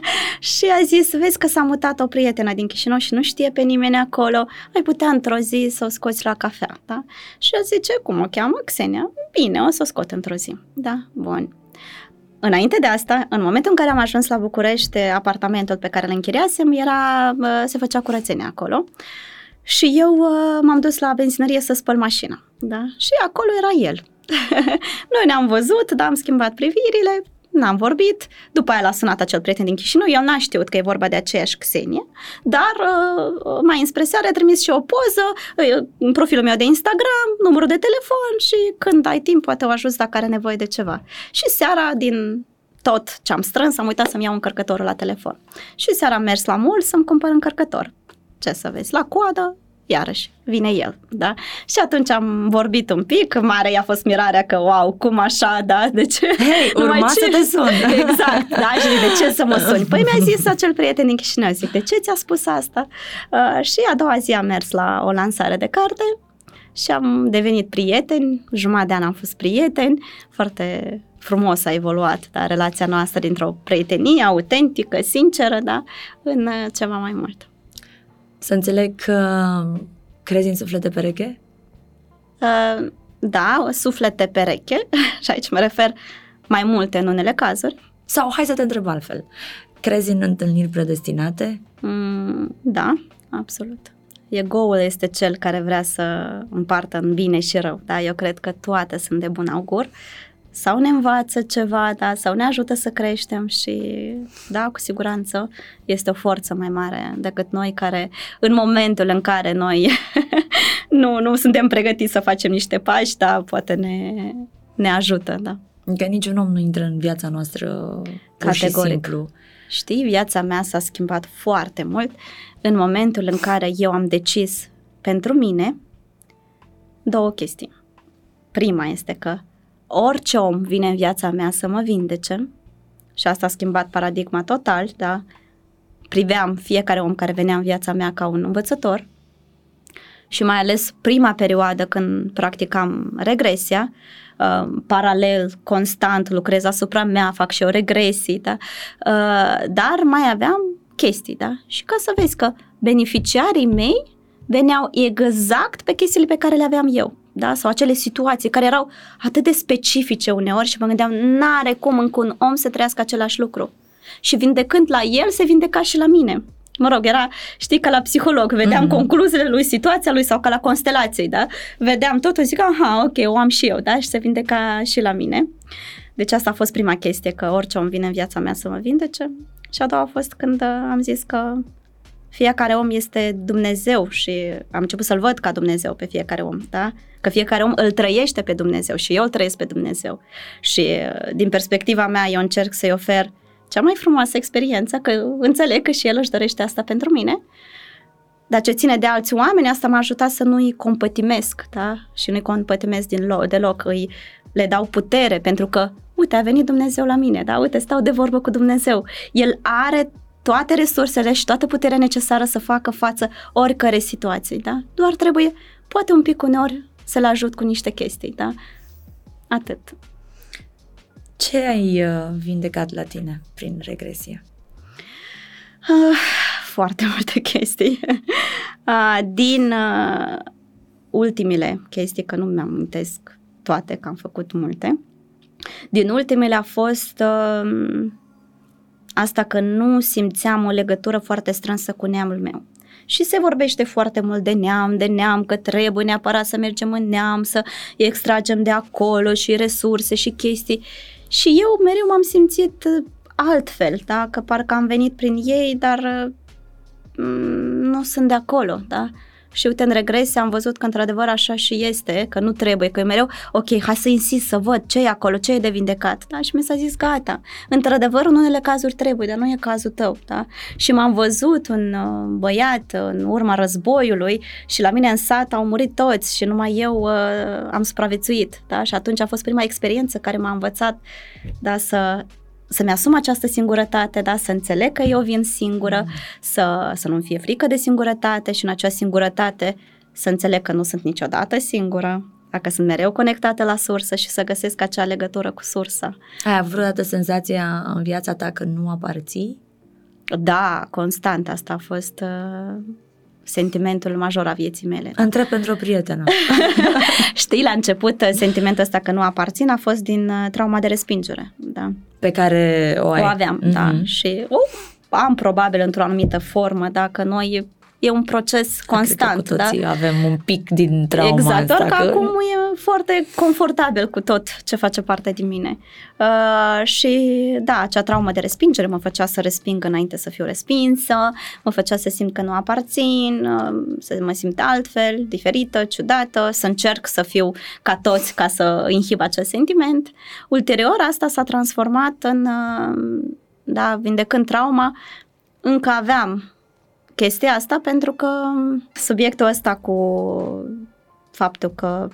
și a zis, vezi că s-a mutat o prietenă din Chișinău și nu știe pe nimeni acolo, ai putea într-o zi să o scoți la cafea, da? Și a zice, cum o cheamă? Xenia. Bine, o să o scot într-o zi. Da, bun. Înainte de asta, în momentul în care am ajuns la București, apartamentul pe care îl închiriasem, era, se făcea curățenia acolo. Și eu m-am dus la benzinărie să spăl mașina. Da? Și acolo era el. Noi ne-am văzut, da, am schimbat privirile, n-am vorbit, după aia l-a sunat acel prieten din Chișinău, el n-a știut că e vorba de aceeași Xenie, dar uh, mai înspre seară a trimis și o poză uh, în profilul meu de Instagram, numărul de telefon și când ai timp poate o ajuți dacă are nevoie de ceva. Și seara din tot ce am strâns, am uitat să-mi iau încărcătorul la telefon. Și seara am mers la mult să-mi cumpăr încărcător. Ce să vezi, la coadă, iarăși vine el, da? Și atunci am vorbit un pic, mare i-a fost mirarea că, wow, cum așa, da? De ce? Hei, urma ce... să te sun. Exact, da? Și de ce să mă suni? Păi mi-a zis acel prieten din Chișinău, zic, de ce ți-a spus asta? Uh, și a doua zi am mers la o lansare de carte și am devenit prieteni, jumătate de an am fost prieteni, foarte frumos a evoluat, da, relația noastră dintr-o prietenie autentică, sinceră, da, în uh, ceva mai mult. Să înțeleg că crezi în suflete pereche? Uh, da, suflete pereche și aici mă refer mai multe în unele cazuri. Sau hai să te întreb altfel. Crezi în întâlniri predestinate? Mm, da, absolut. Ego-ul este cel care vrea să împartă în bine și rău. Da? Eu cred că toate sunt de bun augur sau ne învață ceva, da, sau ne ajută să creștem și, da, cu siguranță este o forță mai mare decât noi care, în momentul în care noi nu, nu suntem pregătiți să facem niște pași, da, poate ne, ne ajută, da. Că niciun om nu intră în viața noastră categoric. simplu. Știi, viața mea s-a schimbat foarte mult în momentul în care eu am decis pentru mine două chestii. Prima este că orice om vine în viața mea să mă vindece și asta a schimbat paradigma total, da? Priveam fiecare om care venea în viața mea ca un învățător și mai ales prima perioadă când practicam regresia, uh, paralel, constant, lucrez asupra mea, fac și o regresii, da? Uh, dar mai aveam chestii, da? Și ca să vezi că beneficiarii mei veneau exact pe chestiile pe care le aveam eu da? sau acele situații care erau atât de specifice uneori și mă gândeam, n-are cum încă un om să trăiască același lucru. Și vindecând la el, se vindeca și la mine. Mă rog, era, știi, ca la psiholog, vedeam mm-hmm. concluziile lui, situația lui sau ca la constelații, da? Vedeam totul, zic, aha, ok, o am și eu, da? Și se vindeca și la mine. Deci asta a fost prima chestie, că orice om vine în viața mea să mă vindece. Și a doua a fost când uh, am zis că fiecare om este Dumnezeu și am început să-L văd ca Dumnezeu pe fiecare om, da? Că fiecare om îl trăiește pe Dumnezeu și eu îl trăiesc pe Dumnezeu. Și uh, din perspectiva mea eu încerc să-i ofer cea mai frumoasă experiență, că înțeleg că și el își dorește asta pentru mine, dar ce ține de alți oameni, asta m-a ajutat să nu-i compătimesc, da? Și nu-i compătimesc din loc, deloc, îi, le dau putere, pentru că, uite, a venit Dumnezeu la mine, da? Uite, stau de vorbă cu Dumnezeu. El are toate resursele și toată puterea necesară să facă față oricare situații, da? Doar trebuie, poate un pic uneori, să-l ajut cu niște chestii, da? Atât. Ce ai uh, vindecat la tine prin regresie? Uh, foarte multe chestii. Uh, din uh, ultimele chestii, că nu mi-am amintesc toate, că am făcut multe, din ultimele a fost uh, asta că nu simțeam o legătură foarte strânsă cu neamul meu. Și se vorbește foarte mult de neam, de neam, că trebuie neapărat să mergem în neam, să extragem de acolo și resurse și chestii. Și eu mereu m-am simțit uh, altfel, da? că parcă am venit prin ei, dar uh, nu sunt de acolo, da? Și uite, în regresie am văzut că într-adevăr așa și este, că nu trebuie, că e mereu, ok, hai să insist să văd ce e acolo, ce e de vindecat, da? Și mi s-a zis, gata, într-adevăr, în unele cazuri trebuie, dar nu e cazul tău, da? Și m-am văzut un uh, băiat în urma războiului și la mine în sat au murit toți și numai eu uh, am supraviețuit, da? Și atunci a fost prima experiență care m-a învățat, da, să să-mi asum această singurătate, da? să înțeleg că eu vin singură, mm. să, să nu-mi fie frică de singurătate și în acea singurătate să înțeleg că nu sunt niciodată singură, dacă sunt mereu conectată la sursă și să găsesc acea legătură cu sursa. Ai avut vreodată senzația în viața ta că nu aparții? Da, constant. Asta a fost uh, sentimentul major a vieții mele. Întreb pentru o prietenă. Știi, la început, uh, sentimentul ăsta că nu aparțin a fost din uh, trauma de respingere. Da. Pe care o ai. O aveam, mm-hmm. da. Și o am probabil într-o anumită formă, dacă noi e un proces constant. Cred că cu da? avem un pic din trauma Exact, doar că, că acum e foarte confortabil cu tot ce face parte din mine. Uh, și da, acea traumă de respingere mă făcea să resping înainte să fiu respinsă, mă făcea să simt că nu aparțin, uh, să mă simt altfel, diferită, ciudată, să încerc să fiu ca toți ca să inhib acel sentiment. Ulterior, asta s-a transformat în, uh, da, vindecând trauma, încă aveam chestia asta pentru că subiectul ăsta cu faptul că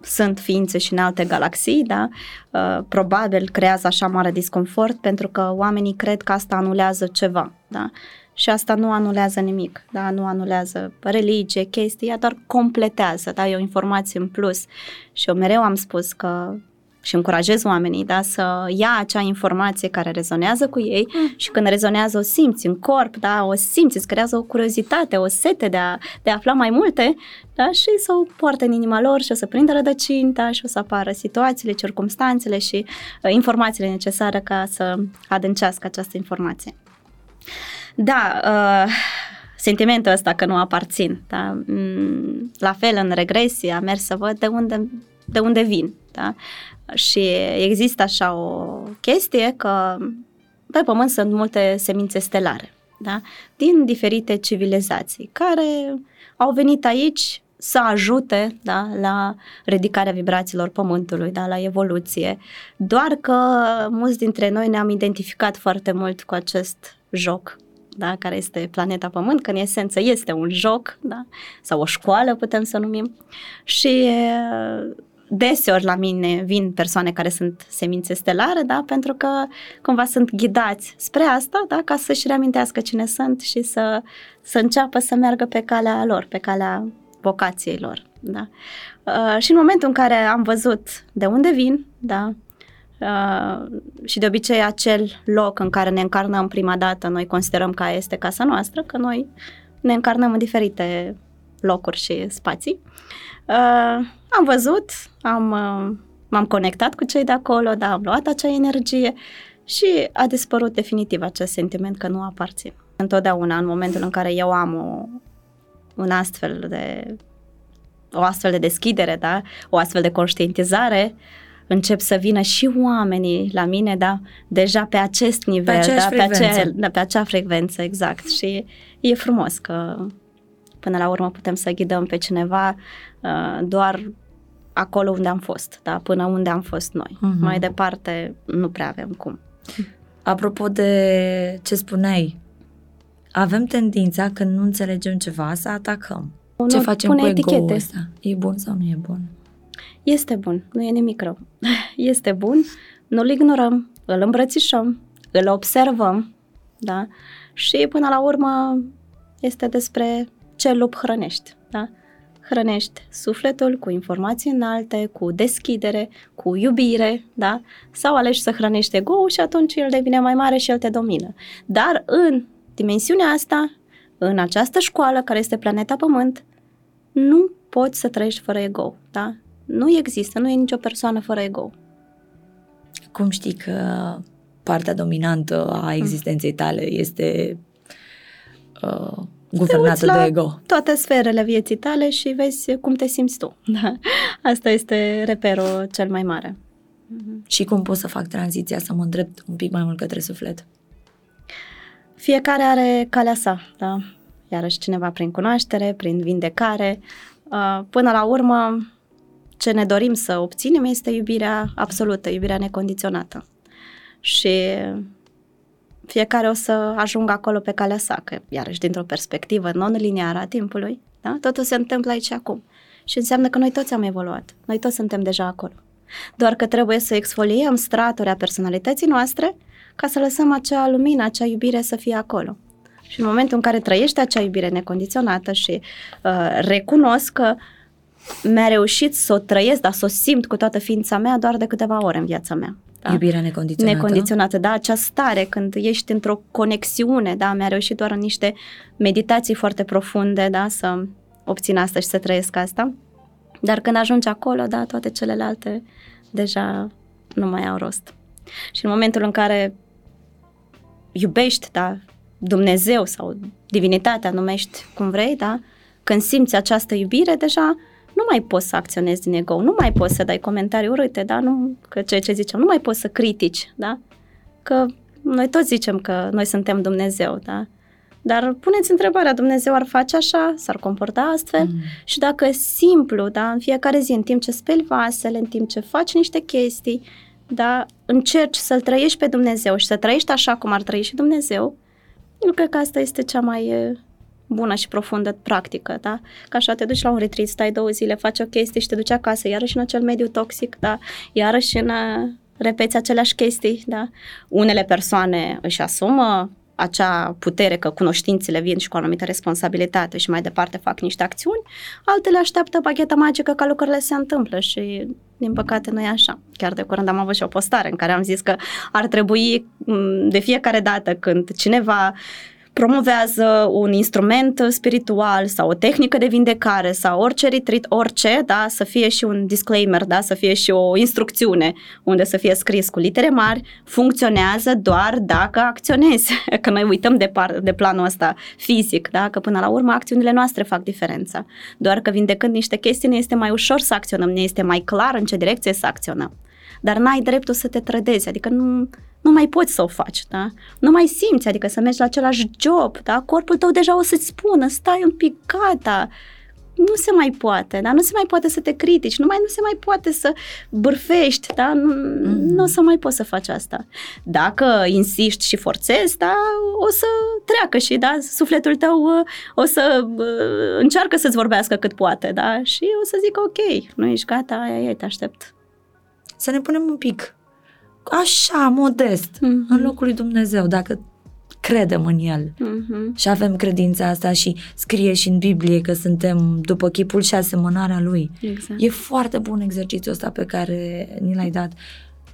sunt ființe și în alte galaxii, da, uh, probabil creează așa mare disconfort pentru că oamenii cred că asta anulează ceva, da, și asta nu anulează nimic, da, nu anulează religie, chestii, ea doar completează, da, e o informație în plus. Și eu mereu am spus că și încurajez oamenii da, să ia acea informație care rezonează cu ei mm. și când rezonează o simți în corp, da, o simți, îți creează o curiozitate, o sete de a, de a afla mai multe da, și să o poartă în inima lor și o să prindă rădăcini da, și o să apară situațiile, circumstanțele și uh, informațiile necesare ca să adâncească această informație. Da, uh, sentimentul ăsta că nu aparțin. Da? Mm, la fel, în regresie, am mers să văd de unde, de unde vin. Da? Și există așa o chestie că pe Pământ sunt multe semințe stelare, da? din diferite civilizații, care au venit aici să ajute da, la ridicarea vibrațiilor Pământului, da, la evoluție. Doar că mulți dintre noi ne-am identificat foarte mult cu acest joc da, care este planeta Pământ, că în esență este un joc, da, sau o școală putem să numim. Și deseori la mine vin persoane care sunt semințe stelare, da, pentru că cumva sunt ghidați spre asta, da, ca să-și reamintească cine sunt și să, să înceapă să meargă pe calea lor, pe calea vocației lor, da. Uh, și în momentul în care am văzut de unde vin, da, Uh, și de obicei acel loc în care ne încarnăm prima dată, noi considerăm că este casa noastră, că noi ne încarnăm în diferite locuri și spații. Uh, am văzut, am, uh, m-am conectat cu cei de acolo, da, am luat acea energie și a dispărut definitiv acest sentiment că nu aparțin. Întotdeauna, în momentul în care eu am o, un astfel de o astfel de deschidere, da? o astfel de conștientizare, încep să vină și oamenii la mine, da, deja pe acest nivel, pe da, pe, acea, da, pe acea frecvență, exact. Și e frumos că până la urmă putem să ghidăm pe cineva uh, doar acolo unde am fost, da, până unde am fost noi. Uh-huh. Mai departe nu prea avem cum. Apropo de ce spuneai, avem tendința când nu înțelegem ceva să atacăm. Nu, ce facem cu ego ăsta? E bun sau nu e bun? Este bun, nu e nimic rău. Este bun, nu-l ignorăm, îl îmbrățișăm, îl observăm, da? Și până la urmă este despre ce lup hrănești, da? Hrănești sufletul cu informații înalte, cu deschidere, cu iubire, da? Sau alegi să hrănești ego și atunci el devine mai mare și el te domină. Dar în dimensiunea asta, în această școală care este planeta Pământ, nu poți să trăiești fără ego, da? Nu există, nu e nicio persoană fără ego. Cum știi că partea dominantă a existenței tale este uh, guvernată de ego? toate sferele vieții tale și vezi cum te simți tu. Da? Asta este reperul cel mai mare. Și cum pot să fac tranziția, să mă îndrept un pic mai mult către suflet? Fiecare are calea sa, da? Iarăși cineva prin cunoaștere, prin vindecare. Uh, până la urmă, ce ne dorim să obținem este iubirea absolută, iubirea necondiționată. Și fiecare o să ajungă acolo pe calea sa, că iarăși dintr-o perspectivă non-liniară a timpului, da? totul se întâmplă aici acum. Și înseamnă că noi toți am evoluat, noi toți suntem deja acolo. Doar că trebuie să exfoliem straturi a personalității noastre ca să lăsăm acea lumină, acea iubire să fie acolo. Și în momentul în care trăiești acea iubire necondiționată și uh, recunosc că mi-a reușit să o trăiesc, dar să o simt cu toată ființa mea doar de câteva ore în viața mea. Da? Iubirea necondiționată. Necondiționată, da, acea stare când ești într-o conexiune, da, mi-a reușit doar în niște meditații foarte profunde, da, să obțin asta și să trăiesc asta. Dar când ajungi acolo, da, toate celelalte deja nu mai au rost. Și în momentul în care iubești, da, Dumnezeu sau divinitatea, numești cum vrei, da, când simți această iubire, deja nu mai poți să acționezi din ego, nu mai poți să dai comentarii urâte, da? Nu, că ceea ce ziceam, nu mai poți să critici, da? Că noi toți zicem că noi suntem Dumnezeu, da? Dar puneți întrebarea, Dumnezeu ar face așa, s-ar comporta astfel? Mm. Și dacă simplu, da, în fiecare zi, în timp ce speli vasele, în timp ce faci niște chestii, da, încerci să-L trăiești pe Dumnezeu și să trăiești așa cum ar trăi și Dumnezeu, eu cred că asta este cea mai bună și profundă practică, da? Ca așa te duci la un retreat, stai două zile, faci o chestie și te duci acasă, iarăși în acel mediu toxic, da? Iarăși în uh, repeți aceleași chestii, da? Unele persoane își asumă acea putere că cunoștințele vin și cu o anumită responsabilitate și mai departe fac niște acțiuni, altele așteaptă bagheta magică ca lucrurile se întâmplă și din păcate nu e așa. Chiar de curând am avut și o postare în care am zis că ar trebui mm, de fiecare dată când cineva promovează un instrument spiritual sau o tehnică de vindecare sau orice retreat, orice, da, să fie și un disclaimer, da, să fie și o instrucțiune unde să fie scris cu litere mari, funcționează doar dacă acționezi. Că noi uităm de, par, de planul ăsta fizic, da, că până la urmă acțiunile noastre fac diferența. Doar că vindecând niște chestii ne este mai ușor să acționăm, ne este mai clar în ce direcție să acționăm. Dar n-ai dreptul să te trădezi, adică nu, nu mai poți să o faci, da? Nu mai simți, adică să mergi la același job, da? Corpul tău deja o să-ți spună, stai un pic, gata, nu se mai poate, da? Nu se mai poate să te critici, nu mai nu se mai poate să bârfești, da? Nu, mm-hmm. nu o să mai poți să faci asta. Dacă insiști și forțezi, da, o să treacă și, da, sufletul tău uh, o să uh, încearcă să-ți vorbească cât poate, da? Și o să zic, ok, nu ești gata, aia e, te aștept. Să ne punem un pic așa, modest, mm-hmm. în locul lui Dumnezeu, dacă credem în El mm-hmm. și avem credința asta și scrie și în Biblie că suntem după chipul și asemănarea Lui. Exact. E foarte bun exercițiul ăsta pe care ni l-ai dat.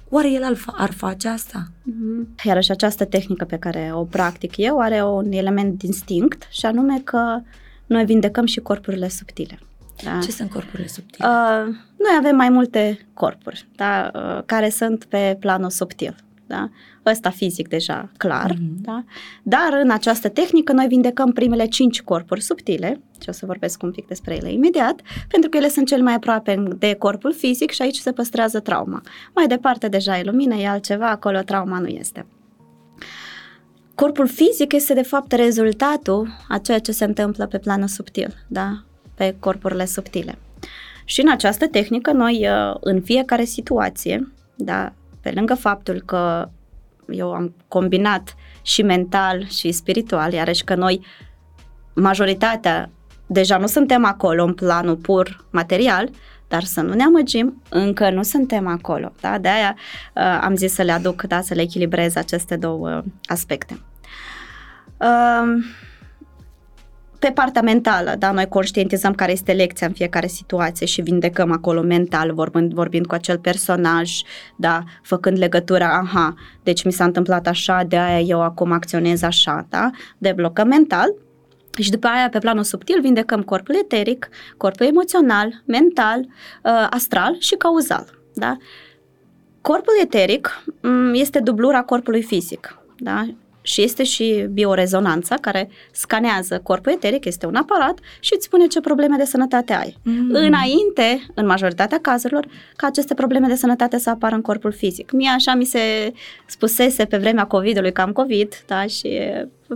Oare el ar face asta? Mm-hmm. Iarăși această tehnică pe care o practic eu are un element distinct și anume că noi vindecăm și corpurile subtile. Da? Ce sunt corpurile subtile? Uh, noi avem mai multe corpuri da? uh, care sunt pe planul subtil. da? Ăsta fizic deja clar, mm-hmm. da? Dar în această tehnică noi vindecăm primele cinci corpuri subtile, și o să vorbesc un pic despre ele imediat, pentru că ele sunt cel mai aproape de corpul fizic și aici se păstrează trauma. Mai departe deja e lumină, e altceva, acolo trauma nu este. Corpul fizic este de fapt rezultatul a ceea ce se întâmplă pe planul subtil, da? Pe corpurile subtile. Și în această tehnică noi uh, în fiecare situație, da, pe lângă faptul că eu am combinat și mental și spiritual, iarăși că noi majoritatea deja nu suntem acolo în planul pur material, dar să nu ne amăgim, încă nu suntem acolo. Da? De aia uh, am zis să le aduc, da, să le echilibrez aceste două aspecte. Uh, pe partea mentală, da, noi conștientizăm care este lecția în fiecare situație și vindecăm acolo mental, vorbind, vorbind cu acel personaj, da, făcând legătura, aha, deci mi s-a întâmplat așa, de aia eu acum acționez așa, da, deblocăm mental și după aia, pe planul subtil, vindecăm corpul eteric, corpul emoțional, mental, uh, astral și cauzal, da. Corpul eteric mm, este dublura corpului fizic, da? Și este și biorezonanța care scanează corpul eteric, este un aparat și îți spune ce probleme de sănătate ai. Mm. Înainte, în majoritatea cazurilor, ca aceste probleme de sănătate să apară în corpul fizic. Mie așa mi se spusese pe vremea COVID-ului că am COVID, da, și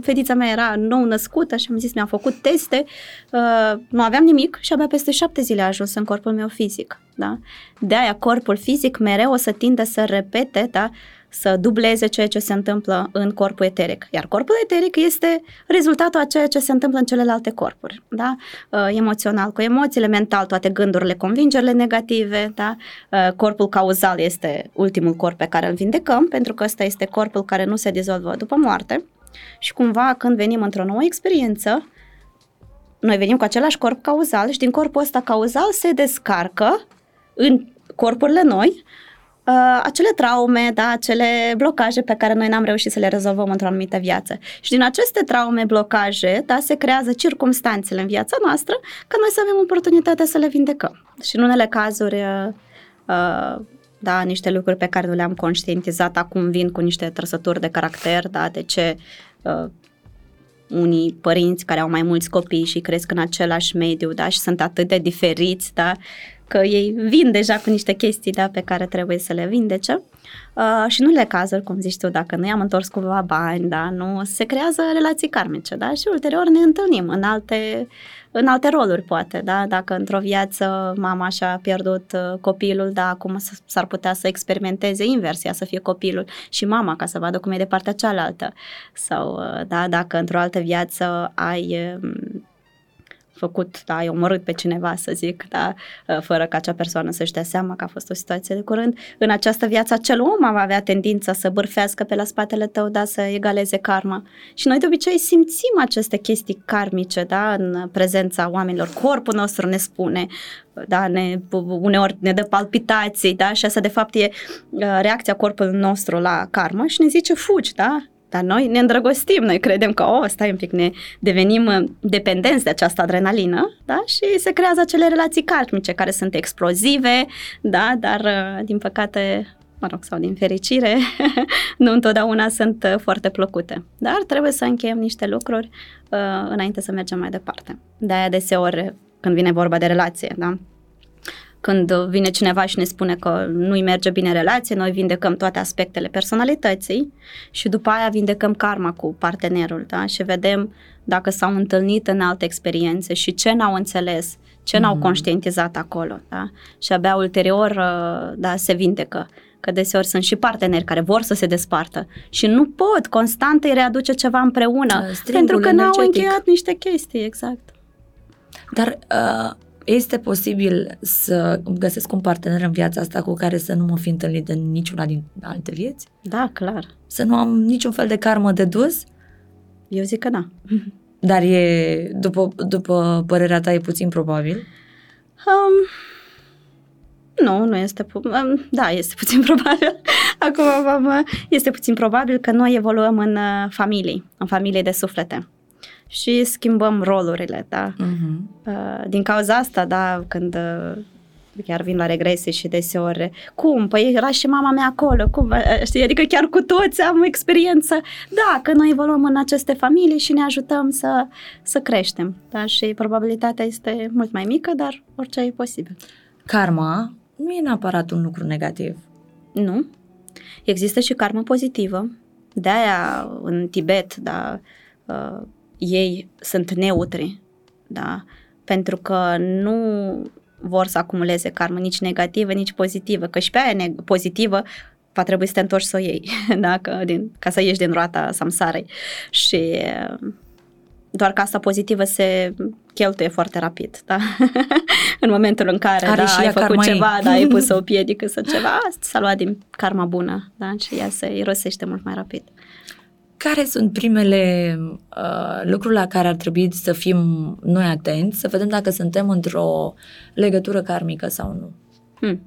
fetița mea era nou născută și am zis, mi-am făcut teste, uh, nu aveam nimic și abia peste șapte zile a ajuns în corpul meu fizic. Da? De aia corpul fizic mereu o să tindă să repete da, să dubleze ceea ce se întâmplă în corpul eteric. Iar corpul eteric este rezultatul a ceea ce se întâmplă în celelalte corpuri. Da? Uh, emoțional cu emoțiile, mental toate gândurile, convingerile negative. Da? Uh, corpul cauzal este ultimul corp pe care îl vindecăm, pentru că ăsta este corpul care nu se dizolvă după moarte. Și cumva când venim într-o nouă experiență, noi venim cu același corp cauzal și din corpul ăsta cauzal se descarcă în corpurile noi uh, acele traume, da, acele blocaje pe care noi n-am reușit să le rezolvăm într-o anumită viață. Și din aceste traume, blocaje, da, se creează circumstanțele în viața noastră ca noi să avem oportunitatea să le vindecăm. Și în unele cazuri, uh, uh, da, niște lucruri pe care nu le-am conștientizat acum vin cu niște trăsături de caracter, da, de ce uh, unii părinți care au mai mulți copii și cresc în același mediu, da, și sunt atât de diferiți, da, că ei vin deja cu niște chestii da, pe care trebuie să le vindece. Uh, și nu le cazuri, cum zici tu, dacă nu i-am întors cumva bani, da, nu, se creează relații karmice, da, și ulterior ne întâlnim în alte, în alte roluri, poate, da, dacă într-o viață mama și-a pierdut uh, copilul, da, acum s-ar putea să experimenteze inversia, să fie copilul și mama, ca să vadă cum e de partea cealaltă, sau, uh, da, dacă într-o altă viață ai um, făcut, da, ai omorât pe cineva, să zic, da, ă, fără ca acea persoană să-și dea seama că a fost o situație de curând. În această viață, acel om va avea tendința să bârfească pe la spatele tău, da, să egaleze karma. Și noi de obicei simțim aceste chestii karmice, da, în prezența oamenilor. Corpul nostru ne spune, da, ne, uneori ne dă palpitații, da, și asta de fapt e ă, reacția corpului nostru la karmă și ne zice fugi, da, dar noi ne îndrăgostim, noi credem că, oh, stai un pic, ne devenim uh, dependenți de această adrenalină, da? Și se creează acele relații karmice care sunt explozive, da? Dar, uh, din păcate, mă rog, sau din fericire, nu întotdeauna sunt uh, foarte plăcute. Dar trebuie să încheiem niște lucruri uh, înainte să mergem mai departe. De-aia deseori, când vine vorba de relație, da? Când vine cineva și ne spune că nu-i merge bine relație, noi vindecăm toate aspectele personalității și după aia vindecăm karma cu partenerul, da? Și vedem dacă s-au întâlnit în alte experiențe și ce n-au înțeles, ce mm-hmm. n-au conștientizat acolo, da? Și abia ulterior, uh, da, se vindecă că deseori sunt și parteneri care vor să se despartă și nu pot, constant îi readuce ceva împreună, Stringul pentru că energetic. n-au încheiat niște chestii, exact. Dar uh, este posibil să găsesc un partener în viața asta cu care să nu mă fi întâlnit în niciuna din alte vieți? Da, clar. Să nu am niciun fel de karmă de dus? Eu zic că da. Dar e, după, după părerea ta, e puțin probabil? Um, nu, nu este, um, da, este puțin probabil. Acum este puțin probabil că noi evoluăm în uh, familii, în familii de suflete și schimbăm rolurile, da. Uh-huh. Din cauza asta, da, când uh, chiar vin la regrese și deseori, cum? Păi era și mama mea acolo, cum? Știi? Adică chiar cu toți am experiență. Da, că noi evoluăm în aceste familii și ne ajutăm să, să creștem. Da? Și probabilitatea este mult mai mică, dar orice e posibil. Karma nu e neapărat un lucru negativ. Nu. Există și karmă pozitivă. De-aia în Tibet, da, uh, ei sunt neutri, da, pentru că nu vor să acumuleze karmă nici negativă, nici pozitivă, că și pe aia neg- pozitivă va trebui să te întorci să o iei, da? Că din, ca să ieși din roata samsarei. Și doar că asta pozitivă se cheltuie foarte rapid, da? în momentul în care Are da, și ai ea făcut karma ceva, ei. da, ai pus o piedică sau ceva, s-a luat din karma bună, da? Și ea se irosește mult mai rapid. Care sunt primele uh, lucruri la care ar trebui să fim noi atenți, să vedem dacă suntem într-o legătură karmică sau nu? Hmm.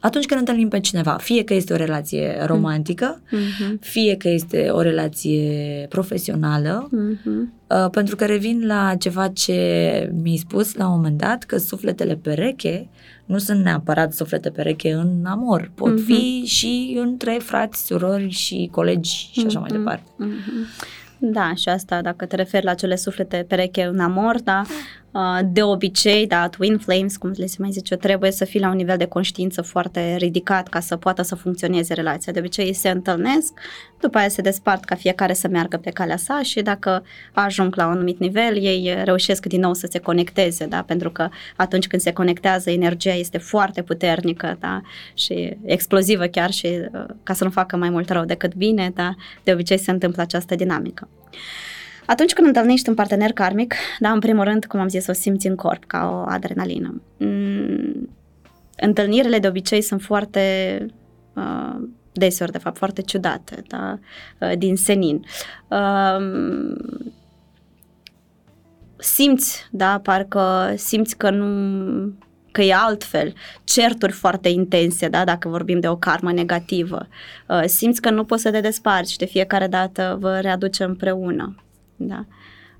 Atunci când întâlnim pe cineva, fie că este o relație romantică, Mhm. fie că este o relație profesională, Mhm. uh, pentru că revin la ceva ce mi-ai spus la un moment dat, că sufletele pereche nu sunt neapărat suflete pereche în amor, pot Mhm. fi și între frați, surori și colegi și așa mai Mhm. departe. Mhm. Da, și asta, dacă te referi la cele suflete pereche în amor, da, uh, de obicei, da, twin flames, cum le se mai zice, trebuie să fii la un nivel de conștiință foarte ridicat ca să poată să funcționeze relația. De obicei ei se întâlnesc, după aia se despart ca fiecare să meargă pe calea sa și dacă ajung la un anumit nivel, ei reușesc din nou să se conecteze, da, pentru că atunci când se conectează, energia este foarte puternică, da, și explozivă chiar și uh, ca să nu facă mai mult rău decât bine, da, de obicei se întâmplă această dinamică. Atunci când întâlnești un partener karmic, da, în primul rând, cum am zis, o simți în corp, ca o adrenalină. Mm, întâlnirile de obicei sunt foarte, uh, deseori de fapt, foarte ciudate, da, uh, din senin. Uh, simți, da, parcă simți că nu că e altfel, certuri foarte intense, da, dacă vorbim de o karmă negativă. Uh, simți că nu poți să te desparți și de fiecare dată vă readuce împreună. Da.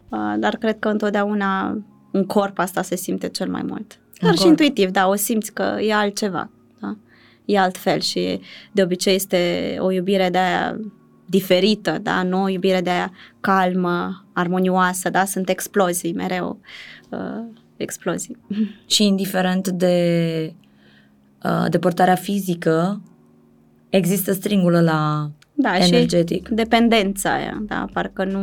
Uh, dar cred că întotdeauna în corp asta se simte cel mai mult. Dar și corp. intuitiv, da, o simți că e altceva. Da? E altfel și de obicei este o iubire de aia diferită, da, nu o iubire de aia calmă, armonioasă, da, sunt explozii mereu, uh, explozii. Și indiferent de uh, depărtarea fizică, există stringul ăla Da, energetic. și dependența aia, da, parcă nu,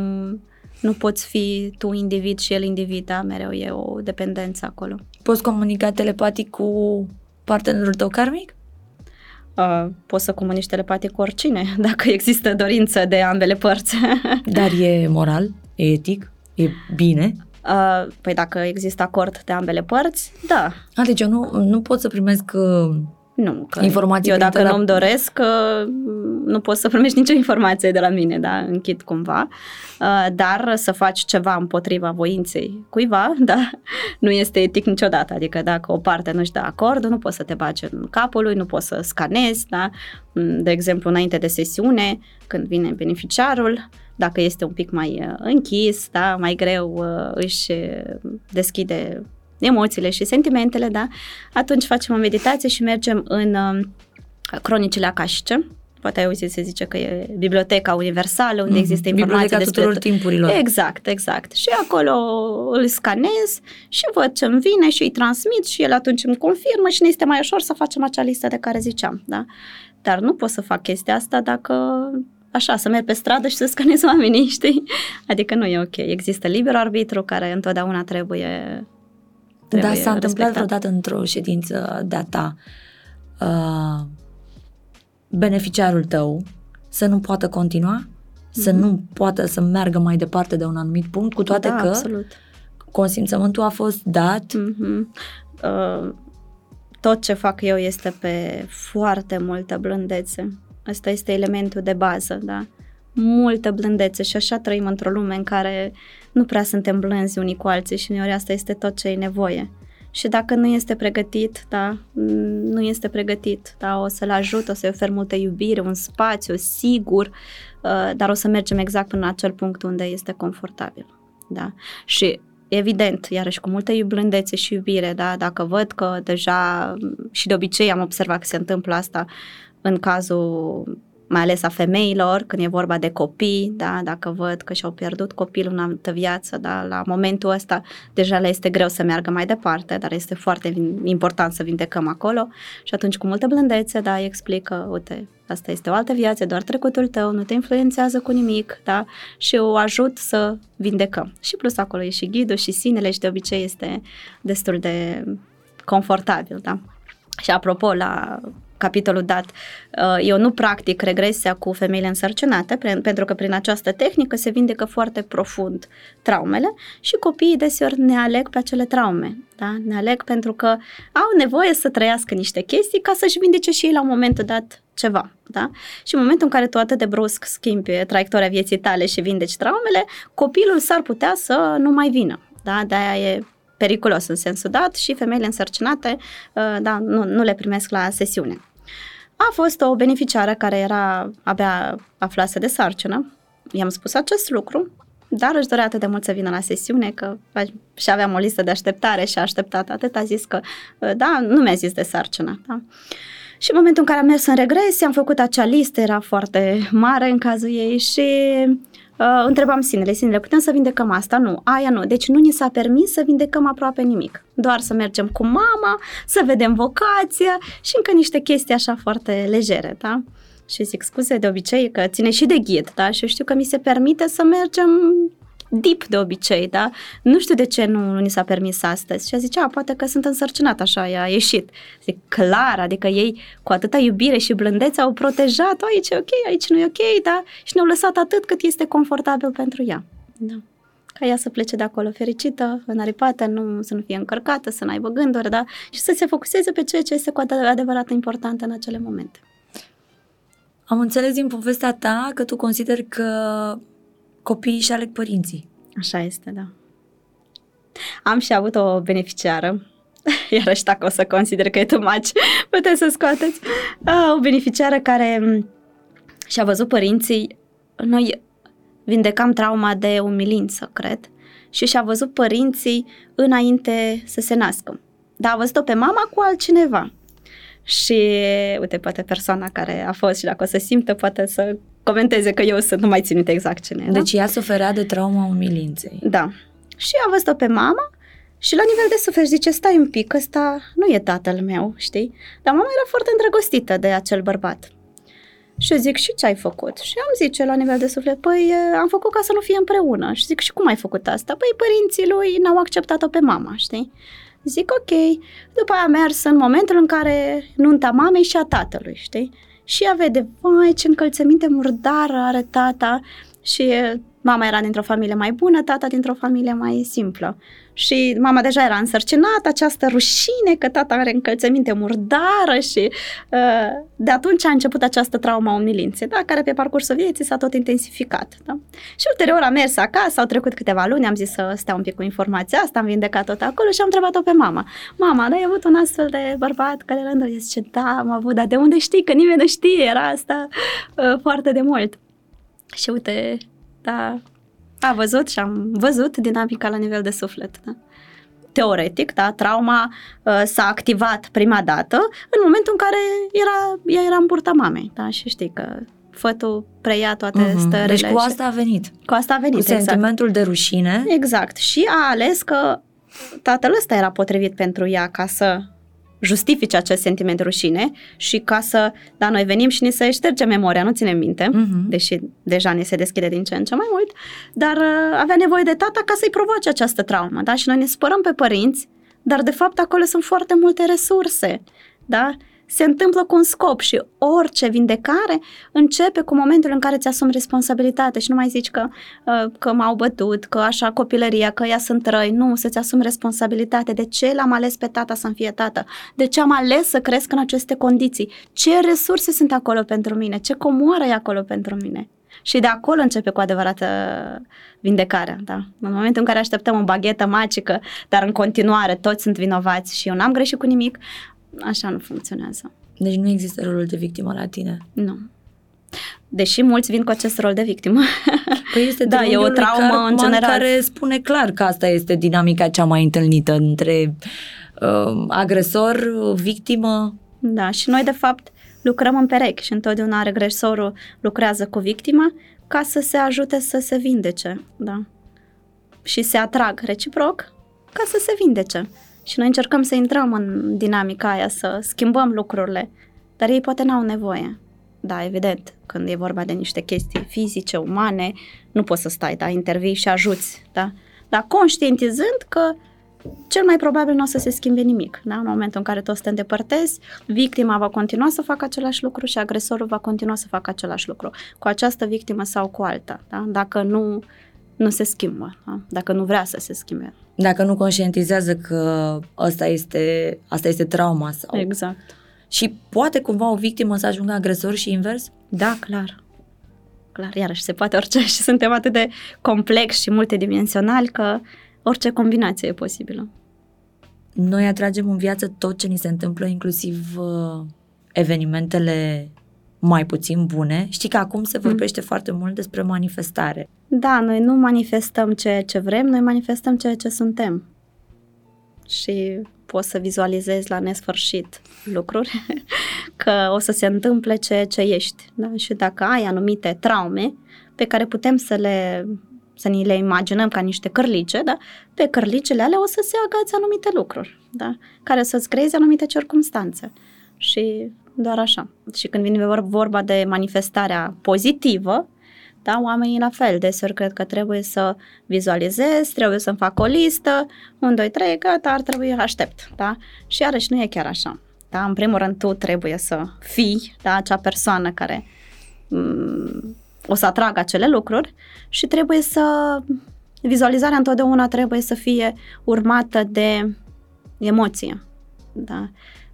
nu poți fi tu individ și el individ, da, mereu e o dependență acolo. Poți comunica telepatic cu partenerul tău karmic? Uh, poți să comunici telepatic cu oricine, dacă există dorință de ambele părți. Dar e moral? E etic? E bine? uh, păi dacă există acord de ambele părți, da. A, deci eu nu, nu pot să primesc uh, Nu, că Informații eu prin dacă tele- nu-mi doresc, că nu poți să primești nicio informație de la mine, da, închid cumva, Uh, dar să faci ceva împotriva voinței cuiva, da, nu este etic niciodată, adică dacă o parte nu-și dă acord, nu poți să te bagi în capul lui, nu poți să scanezi, da, Mm, de exemplu, înainte de sesiune, când vine beneficiarul, dacă este un pic mai uh, închis, da, mai greu uh, își uh, deschide emoțiile și sentimentele, da, atunci facem o meditație și mergem în uh, cronicile acașice. Poate ai auzit se zice că e biblioteca universală unde Mhm. există informații Biblioteca despre tuturor timpurilor. Exact, exact. Și acolo îl scanez și văd ce îmi vine și îi transmit și el atunci îmi confirmă și ne este mai ușor să facem acea listă de care ziceam, da? Dar nu pot să fac chestia asta dacă așa, să merg pe stradă și să scanez oamenii, știi? Adică nu e ok. Există liber arbitru care întotdeauna trebuie Da, trebuie s-a întâmplat respectat. vreodată într-o ședință de-a ta uh, beneficiarul tău să nu poată continua? Să Mhm. nu poată să meargă mai departe de un anumit punct, cu toate da, că absolut. consimțământul a fost dat Mhm. Uh, tot ce fac eu este pe foarte multă blândețe. Asta este elementul de bază, da? Multă blândețe și așa trăim într-o lume în care nu prea suntem blânzi unii cu alții și uneori asta este tot ce e nevoie. Și dacă nu este pregătit, da, nu este pregătit, da, o să-l ajut, o să-i ofer multă iubire, un spațiu sigur, uh, dar o să mergem exact până la acel punct unde este confortabil, da. Și evident, iarăși cu multă blândețe și iubire, da? dacă văd că deja și de obicei am observat că se întâmplă asta în cazul mai ales a femeilor, când e vorba de copii, da, dacă văd că și-au pierdut copilul în altă viață, da, la momentul ăsta deja le este greu să meargă mai departe, dar este foarte important să vindecăm acolo și atunci cu multă blândețe, da, îi explică, uite, asta este o altă viață, doar trecutul tău, nu te influențează cu nimic, da, și o ajut să vindecăm. Și plus acolo e și ghidul și sinele și de obicei este destul de confortabil, da. Și apropo, la capitolul dat, uh, eu nu practic regresia cu femeile însărcinate, pentru că prin această tehnică se vindecă foarte profund traumele și copiii deseori ne aleg pe acele traume. Da? Ne aleg pentru că au nevoie să trăiască niște chestii ca să-și vindece și ei la un moment dat ceva. Da? Și în momentul în care tu atât de brusc schimbi traiectoria vieții tale și vindeci traumele, copilul s-ar putea să nu mai vină. Da? De-aia e periculos în sensul dat și femeile însărcinate uh, da, nu, nu le primesc la sesiune. A fost o beneficiară care era abia aflasă de sarcină. I-am spus acest lucru, dar își dorea atât de mult să vină la sesiune că și aveam o listă de așteptare și a așteptat atât, a zis că uh, da, nu mi-a zis de sarcină. Da? Și în momentul în care am mers în regresie, am făcut acea listă, era foarte mare în cazul ei și Uh, întrebam sinele, sinele, putem să vindecăm asta? Nu, aia nu. Deci nu ni s-a permis să vindecăm aproape nimic. Doar să mergem cu mama, să vedem vocația și încă niște chestii așa foarte legere, da? Și zic scuze de obicei că ține și de ghid, da? Și eu știu că mi se permite să mergem deep de obicei, da? Nu știu de ce nu, nu ni s-a permis astăzi. Și a zicea, poate că sunt însărcinat, așa i-a ieșit. Zic, clar, adică ei cu atâta iubire și blândețe au protejat, aici e ok, aici nu e ok, da? Și ne-au lăsat atât cât este confortabil pentru ea. Da. Ca ea să plece de acolo fericită, înaripată, nu, să nu fie încărcată, să n-aibă gânduri, da? Și să se focuseze pe ceea ce este cu adevărat important în acele momente. Am înțeles din povestea ta că tu consideri că copiii și aleg părinții. Așa este, da. Am și avut o beneficiară, iarăși dacă o să consider că e too much, puteți să scoateți, o beneficiară care și-a văzut părinții, noi vindecam trauma de umilință, cred, și și-a văzut părinții înainte să se nască. Dar a văzut-o pe mama cu altcineva. Și, uite, poate persoana care a fost și dacă o să simtă, poate să comenteze că eu sunt, nu mai țin exact cine era. Deci ea suferea de trauma umilinței. Da. Și a văzut-o pe mama și la nivel de suflet zice, stai un pic, ăsta nu e tatăl meu, știi? Dar mama era foarte îndrăgostită de acel bărbat. Și eu zic, și ce ai făcut? Și am zice la nivel de suflet, păi am făcut ca să nu fie împreună. Și zic, și cum ai făcut asta? Păi părinții lui n-au acceptat-o pe mama, știi? Zic, ok. După aia am mers în momentul în care nunta mamei și a tatălui, știi? Și ea vede, vai, ce încălțăminte murdară are tata și mama era dintr-o familie mai bună, tata dintr-o familie mai simplă. Și mama deja era însărcinată, această rușine că tata are încălțăminte murdară și uh, de atunci a început această trauma umilinței, da, care pe parcursul vieții s-a tot intensificat. Da? Și ulterior am mers acasă, au trecut câteva luni, am zis să stea un pic cu informația asta, am vindecat tot acolo și am întrebat-o pe mama. Mama, da, ai avut un astfel de bărbat care rândul zice, da, am avut, dar de unde știi? Că nimeni nu știe, era asta uh, foarte de mult. Și uite, da, a văzut și am văzut dinamica la nivel de suflet. Da? Teoretic, da, trauma uh, s-a activat prima dată în momentul în care era, ea era în burta mamei. Da? Și știi că fătul preia toate uh-huh. stările. Deci cu asta a venit. Cu asta a venit, Cu exact. sentimentul de rușine. Exact. Și a ales că tatăl ăsta era potrivit pentru ea ca să justifice acest sentiment de rușine și ca să, da, noi venim și ni se șterge memoria, nu ținem minte, uh-huh. deși deja ne se deschide din ce în ce mai mult, dar uh, avea nevoie de tata ca să-i provoace această traumă, da, și noi ne spărăm pe părinți, dar de fapt acolo sunt foarte multe resurse, da, se întâmplă cu un scop și orice vindecare începe cu momentul în care ți-asumi responsabilitate și nu mai zici că, uh, că m-au bătut, că așa copilăria, că ea sunt răi. Nu, să-ți asumi responsabilitate. De ce l-am ales pe tata să-mi fie tată? De ce am ales să cresc în aceste condiții? Ce resurse sunt acolo pentru mine? Ce comoară e acolo pentru mine? Și de acolo începe cu adevărat vindecarea, da. În momentul în care așteptăm o baghetă magică, dar în continuare toți sunt vinovați și eu n-am greșit cu nimic, așa nu funcționează. Deci nu există rolul de victimă la tine? Nu. Deși mulți vin cu acest rol de victimă. Păi este Da, e o triunghiul lui traumă Karpman în general. care spune clar că asta este dinamica cea mai întâlnită între uh, agresor, victimă. Da, și noi de fapt lucrăm în perechi și întotdeauna regresorul lucrează cu victima ca să se ajute să se vindece, da. Și se atrag reciproc ca să se vindece. Și noi încercăm să intrăm în dinamica aia, să schimbăm lucrurile, dar ei poate n-au nevoie. Da, evident, când e vorba de niște chestii fizice, umane, nu poți să stai, da, intervii și ajuți, da. Dar conștientizând că cel mai probabil nu o să se schimbe nimic. Da? În momentul în care tu o să te îndepărtezi, victima va continua să facă același lucru și agresorul va continua să facă același lucru. Cu această victimă sau cu alta. Da? Dacă nu, nu se schimbă. Da? Dacă nu vrea să se schimbe. Dacă nu conștientizează că asta este, asta este trauma sau... Exact. Și poate cumva o victimă să ajungă agresor și invers? Da, clar. Clar, iarăși se poate orice și suntem atât de complex și multidimensionali că orice combinație e posibilă. Noi atragem în viață tot ce ni se întâmplă, inclusiv uh, evenimentele mai puțin bune. Știi că acum se vorbește mm. foarte mult despre manifestare. Da, noi nu manifestăm ceea ce vrem, noi manifestăm ceea ce suntem. Și poți să vizualizezi la nesfârșit lucruri, că o să se întâmple ceea ce ești. Da? Și dacă ai anumite traume pe care putem să le să ni le imaginăm ca niște cărlice, da? pe cărlicele alea o să se agați anumite lucruri, da? care să-ți creeze anumite circumstanțe. Și doar așa. Și când vine vorba de manifestarea pozitivă, da, oamenii la fel, deseori cred că trebuie să vizualizez, trebuie să-mi fac o listă, 1, 2, 3, gata, ar trebui aștept, da? Și iarăși nu e chiar așa. Da? În primul rând tu trebuie să fii, da, acea persoană care m- o să atragă acele lucruri și trebuie să vizualizarea întotdeauna trebuie să fie urmată de emoție. Da?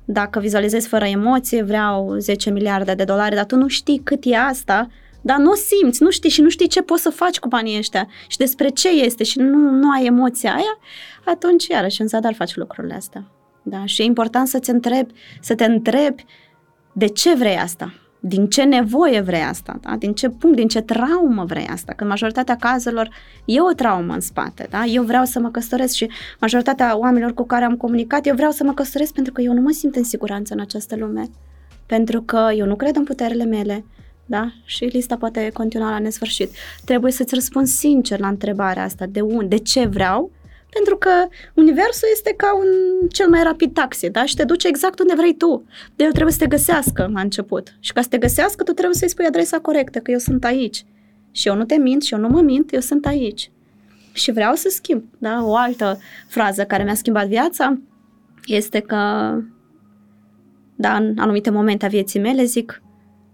Dacă vizualizezi fără emoție, vreau 10 miliarde de dolari, dar tu nu știi cât e asta, dar nu o simți, nu știi și nu știi ce poți să faci cu banii ăștia și despre ce este și nu, nu ai emoția aia, atunci iarăși în zadar faci lucrurile astea. Da? Și e important să-ți întrebi, să te întrebi de ce vrei asta din ce nevoie vrei asta, da? din ce punct, din ce traumă vrei asta, că în majoritatea cazurilor e o traumă în spate, da? eu vreau să mă căsătoresc și majoritatea oamenilor cu care am comunicat, eu vreau să mă căsătoresc pentru că eu nu mă simt în siguranță în această lume, pentru că eu nu cred în puterile mele, da? Și lista poate continua la nesfârșit. Trebuie să-ți răspunzi sincer la întrebarea asta, de unde, de ce vreau, pentru că universul este ca un cel mai rapid taxi, da? Și te duce exact unde vrei tu. De el trebuie să te găsească la început. Și ca să te găsească, tu trebuie să-i spui adresa corectă, că eu sunt aici. Și eu nu te mint și eu nu mă mint, eu sunt aici. Și vreau să schimb, da? O altă frază care mi-a schimbat viața este că, da, în anumite momente a vieții mele zic,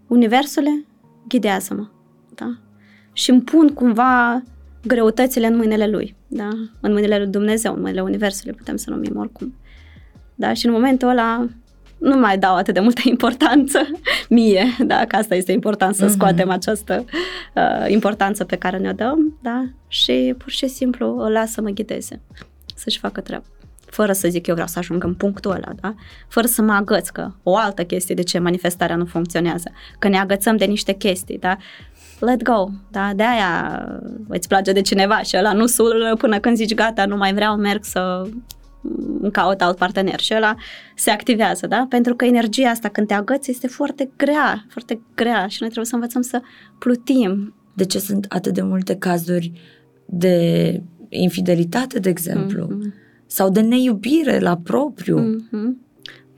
Universule, ghidează-mă, da? Și îmi pun cumva greutățile în mâinile lui, da? În mâinile lui Dumnezeu, în mâinile Universului, putem să numim oricum. Da? Și în momentul ăla nu mai dau atât de multă importanță mie, da? Că asta este important să scoatem mm-hmm. această uh, importanță pe care ne-o dăm, da? Și pur și simplu îl las să mă ghideze, să-și facă treaba fără să zic eu vreau să ajung în punctul ăla, da? Fără să mă agăț, că o altă chestie de ce manifestarea nu funcționează, că ne agățăm de niște chestii, da? Let go, da? De aia îți place de cineva și ăla nu sulă până când zici gata, nu mai vreau, merg să îmi caut alt partener și ăla se activează, da? Pentru că energia asta când te agăți este foarte grea, foarte grea și noi trebuie să învățăm să plutim. De ce sunt atât de multe cazuri de infidelitate, de exemplu? Mm-hmm. Sau de neiubire la propriu? Mm-hmm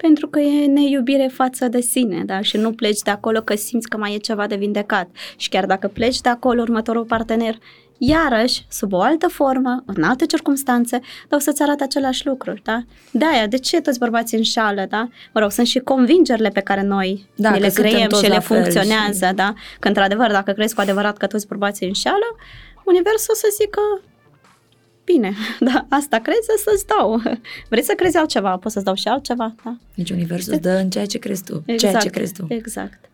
pentru că e neiubire față de sine, da? Și nu pleci de acolo că simți că mai e ceva de vindecat. Și chiar dacă pleci de acolo, următorul partener, iarăși, sub o altă formă, în alte circunstanțe, dar o să-ți arate același lucruri, da? De-aia, de ce toți bărbații înșală, da? Mă rog, sunt și convingerile pe care noi da, le creiem și le funcționează, și... da? Că, într-adevăr, dacă crezi cu adevărat că toți bărbații înșală, universul o să zică, bine, da, asta crezi să-ți dau. Vrei să crezi altceva, pot să-ți dau și altceva, da. Deci universul îți dă în ceea ce crezi tu, exact, ceea ce crezi tu. Exact.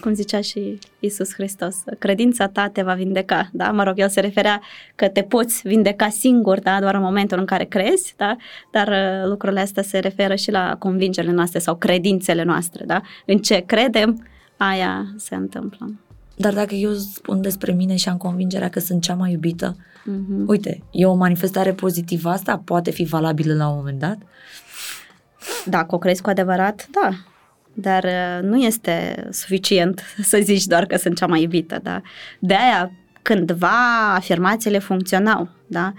Cum zicea și Isus Hristos, credința ta te va vindeca, da? Mă rog, el se referea că te poți vindeca singur, da? Doar în momentul în care crezi, da? Dar uh, lucrurile astea se referă și la convingerile noastre sau credințele noastre, da? În ce credem, aia se întâmplă. Dar dacă eu spun despre mine și am convingerea că sunt cea mai iubită, Mhm. uite, e o manifestare pozitivă asta, poate fi valabilă la un moment dat? Dacă o crezi cu adevărat, da. Dar uh, nu este suficient să zici doar că sunt cea mai iubită, da. De aia, cândva, afirmațiile funcționau, da.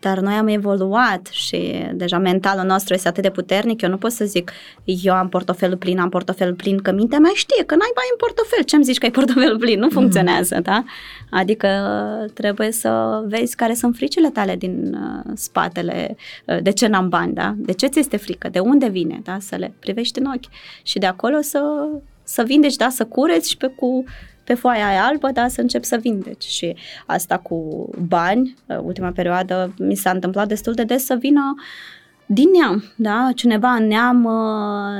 Dar noi am evoluat și deja mentalul nostru este atât de puternic, eu nu pot să zic eu am portofelul plin, am portofelul plin, că mintea mea știe că n-ai bani în portofel, ce-mi zici că ai portofelul plin? Nu funcționează, mm. da? Adică trebuie să vezi care sunt fricile tale din uh, spatele, uh, de ce n-am bani, da? De ce ți este frică? De unde vine, da? Să le privești în ochi și de acolo să, să vindeci, da? Să cureți și pe cu pe foaia aia albă, da, să încep să vindeci. Și asta cu bani, ultima perioadă mi s-a întâmplat destul de des să vină din neam, da? Cineva în neam,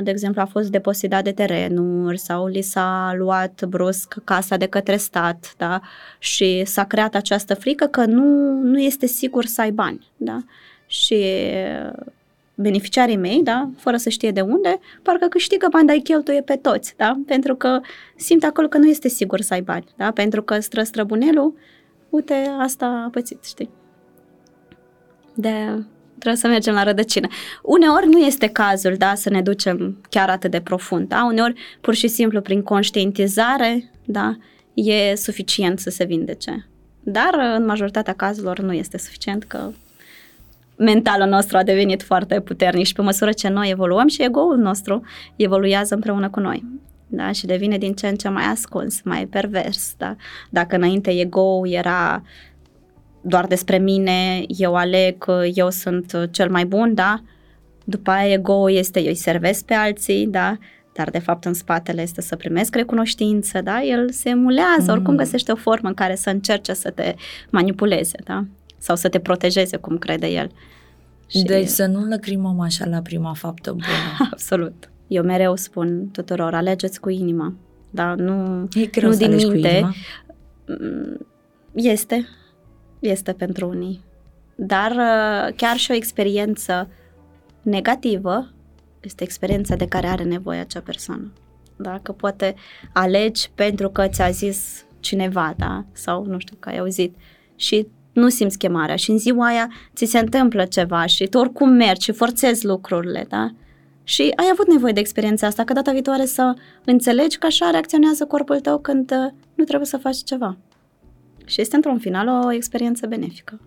de exemplu, a fost depositat de terenuri sau li s-a luat brusc casa de către stat, da? Și s-a creat această frică că nu, nu este sigur să ai bani, da? Și beneficiarii mei, da, fără să știe de unde, parcă câștigă bani, dar îi cheltuie pe toți, da, pentru că simt acolo că nu este sigur să ai bani, da, pentru că stră străbunelul, uite, asta a pățit, știi. De trebuie să mergem la rădăcină. Uneori nu este cazul, da, să ne ducem chiar atât de profund, da, uneori pur și simplu prin conștientizare, da, e suficient să se vindece. Dar în majoritatea cazurilor nu este suficient că mentalul nostru a devenit foarte puternic și pe măsură ce noi evoluăm și ego-ul nostru evoluează împreună cu noi. Da? Și devine din ce în ce mai ascuns, mai pervers. Da? Dacă înainte ego-ul era doar despre mine, eu aleg, eu sunt cel mai bun, da? După aia ego este eu îi servesc pe alții, da? Dar de fapt în spatele este să primesc recunoștință, da? El se emulează, mm. oricum găsește o formă în care să încerce să te manipuleze, da? Sau să te protejeze cum crede el. Și... Deci să nu lăcrimăm așa la prima faptă bună. Absolut. Eu mereu spun tuturor, alegeți cu inima. Dar nu, e greu nu să din minte. Cu inima? Mm, este. Este pentru unii. Dar uh, chiar și o experiență negativă este experiența de care are nevoie acea persoană. Da? Că poate alegi pentru că ți-a zis cineva, da? Sau nu știu, că ai auzit și nu simți chemarea și în ziua aia ți se întâmplă ceva și tu oricum mergi și forțezi lucrurile, da? Și ai avut nevoie de experiența asta, că data viitoare să înțelegi că așa reacționează corpul tău când uh, nu trebuie să faci ceva. Și este într-un final o experiență benefică.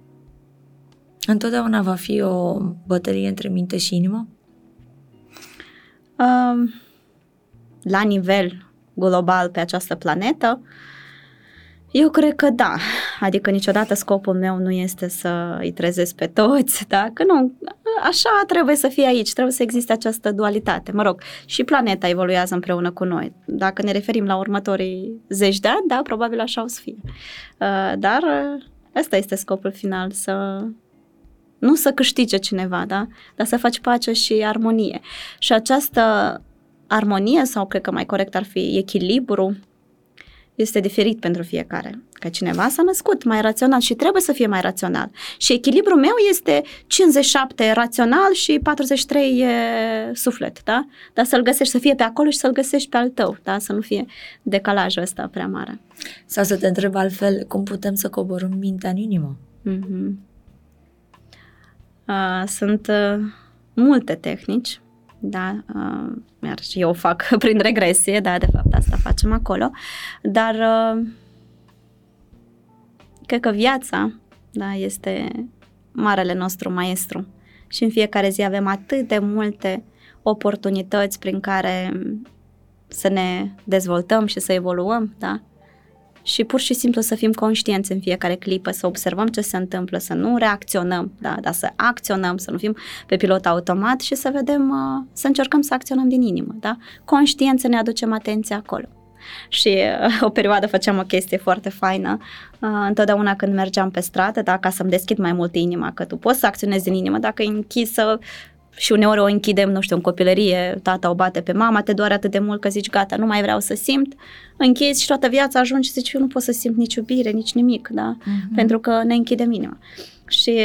Întotdeauna va fi o bătălie între minte și inimă? Uh, la nivel global pe această planetă, eu cred că da. Adică niciodată scopul meu nu este să îi trezesc pe toți, da? Că nu, așa trebuie să fie aici, trebuie să existe această dualitate. Mă rog, și planeta evoluează împreună cu noi. Dacă ne referim la următorii zeci de ani, da, probabil așa o să fie. Uh, dar uh, ăsta este scopul final, să nu să câștige cineva, da? Dar să faci pace și armonie. Și această armonie, sau cred că mai corect ar fi echilibru, este diferit pentru fiecare. Că cineva s-a născut mai rațional și trebuie să fie mai rațional. Și echilibrul meu este 57 rațional și 43 e suflet, da? Dar să-l găsești, să fie pe acolo și să-l găsești pe al tău, da? Să nu fie decalajul ăsta prea mare. Sau să te întreb altfel, cum putem să coborâm mintea în inimă? Mm-hmm. Uh, sunt uh, multe tehnici da, uh, iar și eu o fac prin regresie, da, de fapt asta facem acolo, dar uh, cred că viața, da, este marele nostru maestru. Și în fiecare zi avem atât de multe oportunități prin care să ne dezvoltăm și să evoluăm, da, și pur și simplu să fim conștienți în fiecare clipă, să observăm ce se întâmplă, să nu reacționăm, da, dar să acționăm, să nu fim pe pilot automat și să vedem, uh, să încercăm să acționăm din inimă, da? Conștient să ne aducem atenția acolo. Și uh, o perioadă făceam o chestie foarte faină. Uh, întotdeauna când mergeam pe stradă, da, ca să-mi deschid mai mult inima, că tu poți să acționezi din inimă, dacă e închisă, și uneori o închidem, nu știu, în copilărie, tata o bate pe mama, te doare atât de mult că zici gata, nu mai vreau să simt, închizi și toată viața ajungi și zici eu nu pot să simt nici iubire, nici nimic, da? Uh-huh. Pentru că ne închidem inima. Și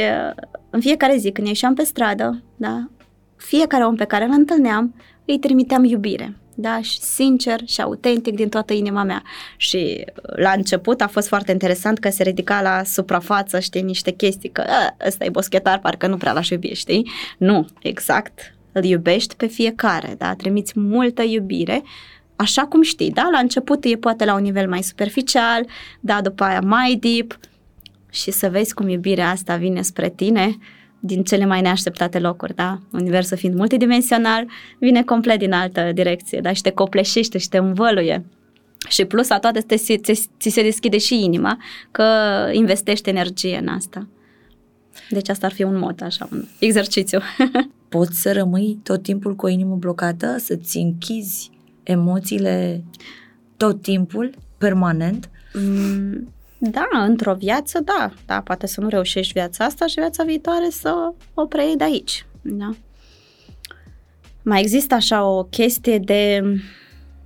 în fiecare zi când ieșeam pe stradă, da, fiecare om pe care îl întâlneam, îi trimiteam iubire. Da, și sincer și autentic din toată inima mea. Și la început a fost foarte interesant că se ridica la suprafață, știi, niște chestii, că ăsta e boschetar, parcă nu prea l-aș iubi, știi? Nu, exact, îl iubești pe fiecare, da, trimiți multă iubire, așa cum știi, da, la început e poate la un nivel mai superficial, da, după aia mai deep și să vezi cum iubirea asta vine spre tine, din cele mai neașteptate locuri, da? Universul fiind multidimensional, vine complet din altă direcție, da? Și te copleșește și te învăluie. Și plus la toate ți, ți, ți se deschide și inima că investești energie în asta. Deci asta ar fi un mod, așa, un exercițiu. Poți să rămâi tot timpul cu o inimă blocată, să-ți închizi emoțiile tot timpul, permanent? Mm, da, într-o viață, da. Da, poate să nu reușești viața asta și viața viitoare să o preiei de aici. Da. Mai există așa o chestie de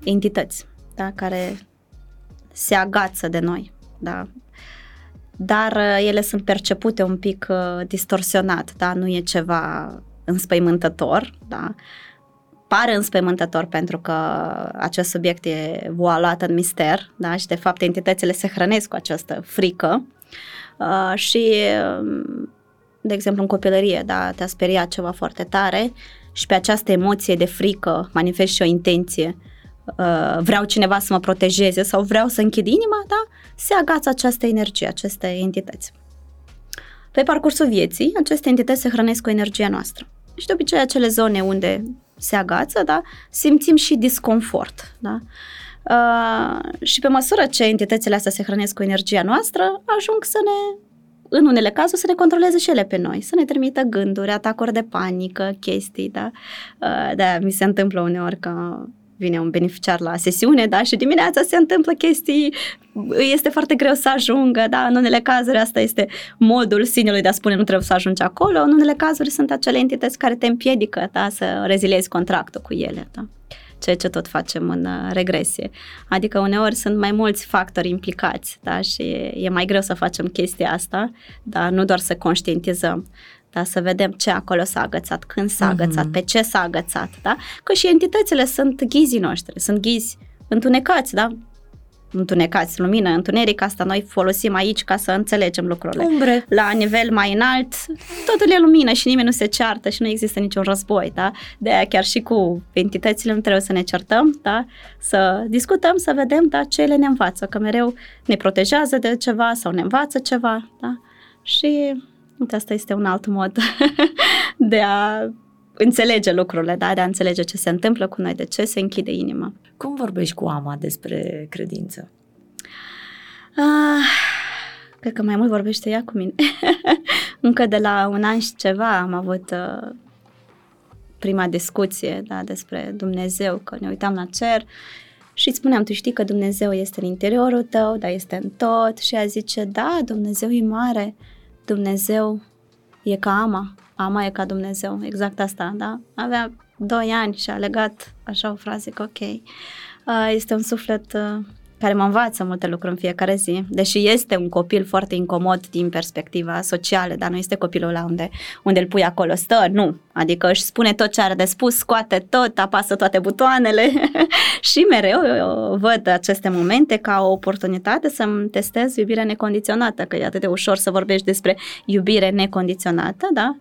entități, da, care se agață de noi, da. Dar uh, ele sunt percepute un pic uh, distorsionat, da, nu e ceva înspăimântător, da pare înspăimântător pentru că acest subiect e voalat în mister da? și de fapt entitățile se hrănesc cu această frică uh, și um, de exemplu în copilărie da, te-a speriat ceva foarte tare și pe această emoție de frică manifest și o intenție uh, vreau cineva să mă protejeze sau vreau să închid inima, da, se agață această energie, aceste entități. Pe parcursul vieții, aceste entități se hrănesc cu energia noastră. Și de obicei acele zone unde se agață, da, simțim și disconfort. Da? Uh, și pe măsură ce entitățile astea se hrănesc cu energia noastră, ajung să ne, în unele cazuri, să ne controleze și ele pe noi, să ne trimită gânduri, atacuri de panică, chestii, da. Uh, da, mi se întâmplă uneori că vine un beneficiar la sesiune, da, și dimineața se întâmplă chestii, este foarte greu să ajungă, da, în unele cazuri asta este modul sinelui de a spune nu trebuie să ajungi acolo, în unele cazuri sunt acele entități care te împiedică, da, să reziliezi contractul cu ele, da ceea ce tot facem în uh, regresie. Adică uneori sunt mai mulți factori implicați da? și e mai greu să facem chestia asta, dar nu doar să conștientizăm da? să vedem ce acolo s-a agățat, când s-a uh-huh. agățat, pe ce s-a agățat, da? că și entitățile sunt ghizii noștri, sunt ghizi întunecați, da? întunecați, lumină, întuneric, asta noi folosim aici ca să înțelegem lucrurile. Umbre. La nivel mai înalt, totul e lumină și nimeni nu se ceartă și nu există niciun război, da? De aia chiar și cu entitățile nu trebuie să ne certăm, da? Să discutăm, să vedem, da, ce ele ne învață, că mereu ne protejează de ceva sau ne învață ceva, da? Și Uite, asta este un alt mod de a înțelege lucrurile, da? de a înțelege ce se întâmplă cu noi, de ce se închide inima. Cum vorbești cu Ama despre credință? Ah, cred că mai mult vorbește ea cu mine. Încă de la un an și ceva am avut uh, prima discuție da, despre Dumnezeu, că ne uitam la cer și îți spuneam, tu știi că Dumnezeu este în interiorul tău, dar este în tot și ea zice, da, Dumnezeu e mare, Dumnezeu e ca ama, ama e ca Dumnezeu, exact asta, da? Avea doi ani și a legat așa o frază că ok, uh, este un suflet uh, care mă învață multe lucruri în fiecare zi, deși este un copil foarte incomod din perspectiva socială, dar nu este copilul ăla unde, unde îl pui acolo, stă, nu, adică își spune tot ce are de spus, scoate tot, apasă toate butoanele și mereu eu văd aceste momente ca o oportunitate să-mi testez iubirea necondiționată, că e atât de ușor să vorbești despre iubire necondiționată, da?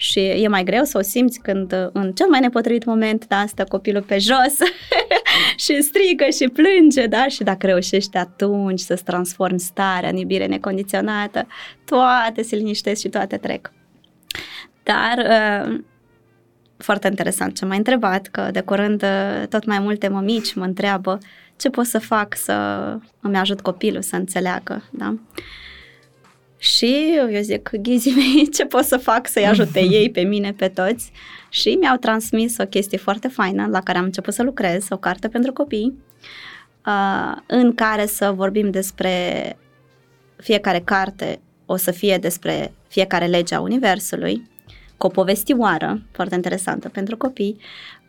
și e mai greu să o simți când în cel mai nepotrivit moment, da, stă copilul pe jos și strigă și plânge, da, și dacă reușești atunci să-ți transformi starea în iubire necondiționată, toate se liniștesc și toate trec. Dar uh, foarte interesant ce m-ai întrebat, că de curând uh, tot mai multe mămici mă întreabă ce pot să fac să îmi ajut copilul să înțeleagă, da? Și eu zic, ghizii mei, ce pot să fac să-i ajute ei pe mine, pe toți? Și mi-au transmis o chestie foarte faină la care am început să lucrez, o carte pentru copii, uh, în care să vorbim despre fiecare carte, o să fie despre fiecare lege a Universului, cu o povestioară foarte interesantă pentru copii, Uh,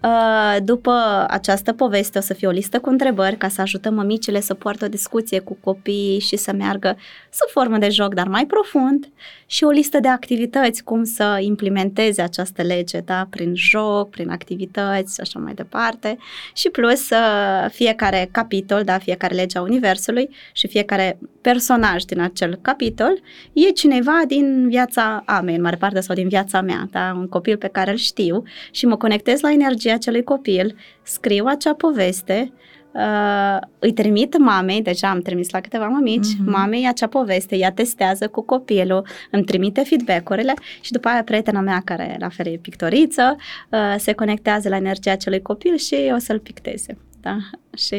după această poveste o să fie o listă cu întrebări ca să ajutăm mămicile să poartă o discuție cu copiii și să meargă sub formă de joc, dar mai profund și o listă de activități, cum să implementeze această lege, da, prin joc, prin activități și așa mai departe. Și plus uh, fiecare capitol, da, fiecare lege a Universului și fiecare personaj din acel capitol e cineva din viața a mea, în mare parte, sau din viața mea, da, un copil pe care îl știu și mă conectez la energia acelui copil, scriu acea poveste, uh, îi trimit mamei, deja am trimis la câteva mamici, uh-huh. mamei acea poveste, ea testează cu copilul, îmi trimite feedback-urile și după aia prietena mea, care la fel e pictoriță, uh, se conectează la energia acelui copil și o să-l picteze. Da? Și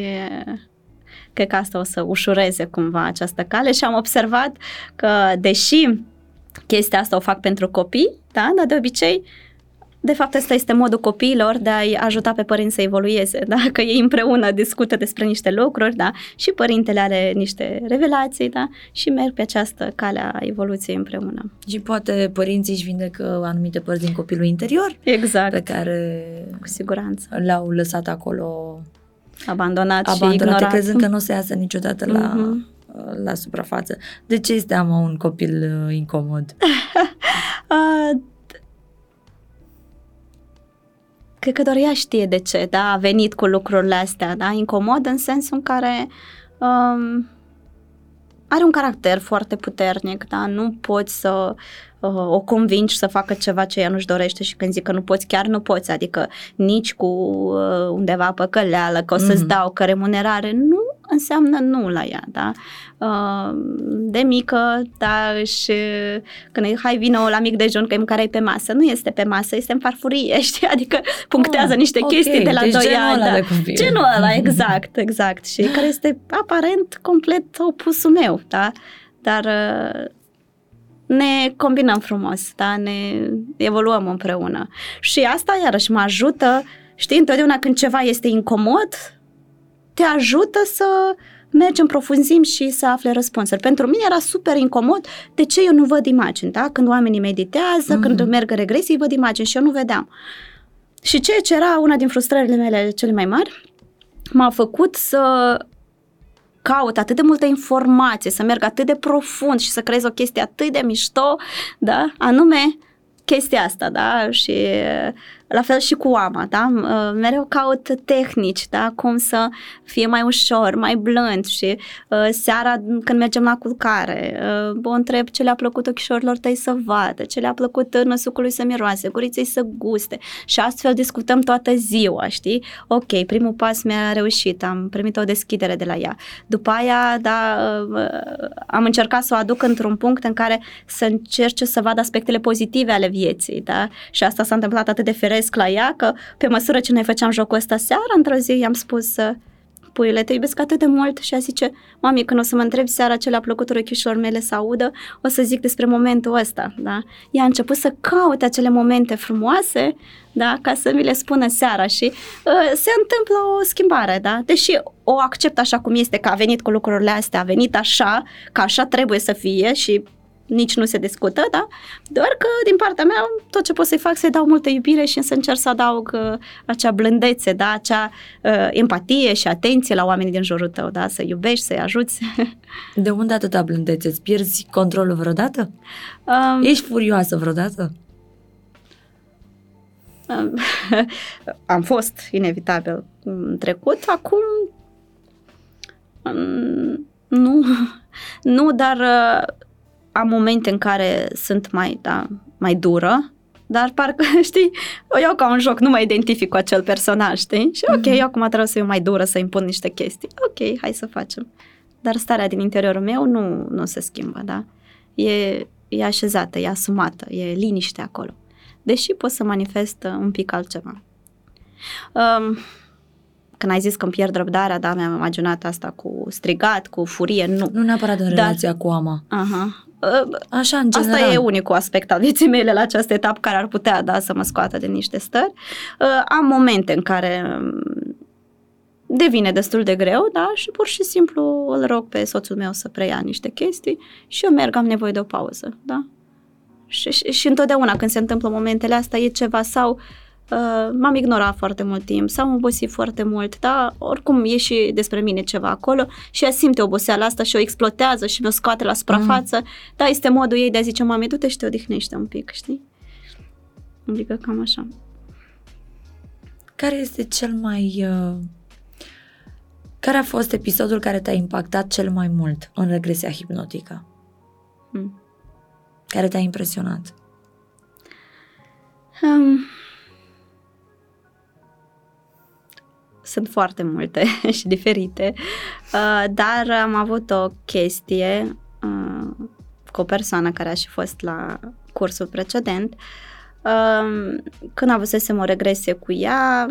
cred că asta o să ușureze cumva această cale și am observat că deși chestia asta o fac pentru copii, da, dar de obicei de fapt, ăsta este modul copiilor de a-i ajuta pe părinți să evolueze, da? că ei împreună discută despre niște lucruri da? și părintele are niște revelații da? și merg pe această cale a evoluției împreună. Și poate părinții își vindecă anumite părți din copilul interior exact. pe care cu siguranță l-au lăsat acolo abandonat, abandonat și ignorat. crezând că nu o să iasă niciodată la, mm-hmm. la suprafață. De ce este ama un copil uh, incomod? uh, cred că doar ea știe de ce, da, a venit cu lucrurile astea, da, incomod în sensul în care um, are un caracter foarte puternic, da, nu poți să uh, o convingi să facă ceva ce ea nu-și dorește și când zic că nu poți, chiar nu poți, adică nici cu uh, undeva păcăleală, că o să-ți mm-hmm. dau, că remunerare, nu înseamnă nu la ea, da? Uh, de mică, da, și când îi hai vină la mic dejun, că e mâncarea e pe masă. Nu este pe masă, este în farfurie, știi? Adică punctează oh, niște okay. chestii de la deci 2 ani. Da. De genul ăla, exact, exact. Și care este aparent complet opusul meu, da? Dar uh, ne combinăm frumos, da? Ne evoluăm împreună. Și asta iarăși mă ajută, știi, întotdeauna când ceva este incomod, te ajută să mergi în profunzim și să afle răspunsuri. Pentru mine era super incomod de ce eu nu văd imagini, da? Când oamenii meditează, mm-hmm. când merg în regresii, văd imagini și eu nu vedeam. Și ceea ce era una din frustrările mele cele mai mari, m-a făcut să caut atât de multă informație, să merg atât de profund și să creez o chestie atât de mișto, da? Anume chestia asta, da? Și la fel și cu ama, da? Uh, mereu caut tehnici, da? Cum să fie mai ușor, mai blând și uh, seara când mergem la culcare, uh, o întreb ce le-a plăcut ochișorilor tăi să vadă, ce le-a plăcut năsucului să miroase, guriței să guste și astfel discutăm toată ziua, știi? Ok, primul pas mi-a reușit, am primit o deschidere de la ea. După aia, da, uh, am încercat să o aduc într-un punct în care să încerce să vadă aspectele pozitive ale vieții, da? Și asta s-a întâmplat atât de feresc la ea că pe măsură ce noi făceam jocul ăsta seara, într-o zi i-am spus puiule, te iubesc atât de mult și a zice, mami, când o să mă întreb seara ce le-a plăcut urechișilor mele să audă, o să zic despre momentul ăsta, da? Ea a început să caute acele momente frumoase, da, ca să mi le spună seara și uh, se întâmplă o schimbare, da? Deși o accept așa cum este, că a venit cu lucrurile astea, a venit așa, că așa trebuie să fie și nici nu se discută, da? Doar că din partea mea tot ce pot să-i fac să-i dau multă iubire și să încerc să adaug uh, acea blândețe, da? Acea uh, empatie și atenție la oamenii din jurul tău, da? Să iubești, să-i ajuți. De unde atâta blândețe? Îți pierzi controlul vreodată? Um, Ești furioasă vreodată? Um, am fost inevitabil în trecut, acum um, nu, nu, dar uh, am momente în care sunt mai, da, mai dură, dar parcă, știi, o iau ca un joc, nu mă identific cu acel personaj, știi? Și ok, mm-hmm. eu acum trebuie să fiu mai dură, să impun niște chestii. Ok, hai să facem. Dar starea din interiorul meu nu, nu se schimbă, da? E, e așezată, e asumată, e liniște acolo. Deși pot să manifest un pic altceva. Um, când ai zis că îmi pierd răbdarea, da, mi-am imaginat asta cu strigat, cu furie, nu. Nu neapărat în relația cu ama. Aha. Așa, în general. Asta e unicul aspect al vieții mele la această etapă care ar putea da să mă scoată din niște stări. Am momente în care mm, devine destul de greu, da, și pur și simplu îl rog pe soțul meu să preia niște chestii și eu merg, am nevoie de o pauză, da. Și, și, și întotdeauna când se întâmplă momentele astea e ceva sau uh, m-am ignorat foarte mult timp sau am obosit foarte mult, da, oricum e și despre mine ceva acolo și ea simte oboseala asta și o exploatează și mi-o scoate la suprafață, mm. da, este modul ei de a zice, mame, du-te și te odihnește un pic, știi? Adică cam așa. Care este cel mai... Uh... Care a fost episodul care te-a impactat cel mai mult în regresia hipnotică? Hmm. Care te-a impresionat? Um, sunt foarte multe și diferite, uh, dar am avut o chestie uh, cu o persoană care a și fost la cursul precedent. Uh, când avusesem o regresie cu ea,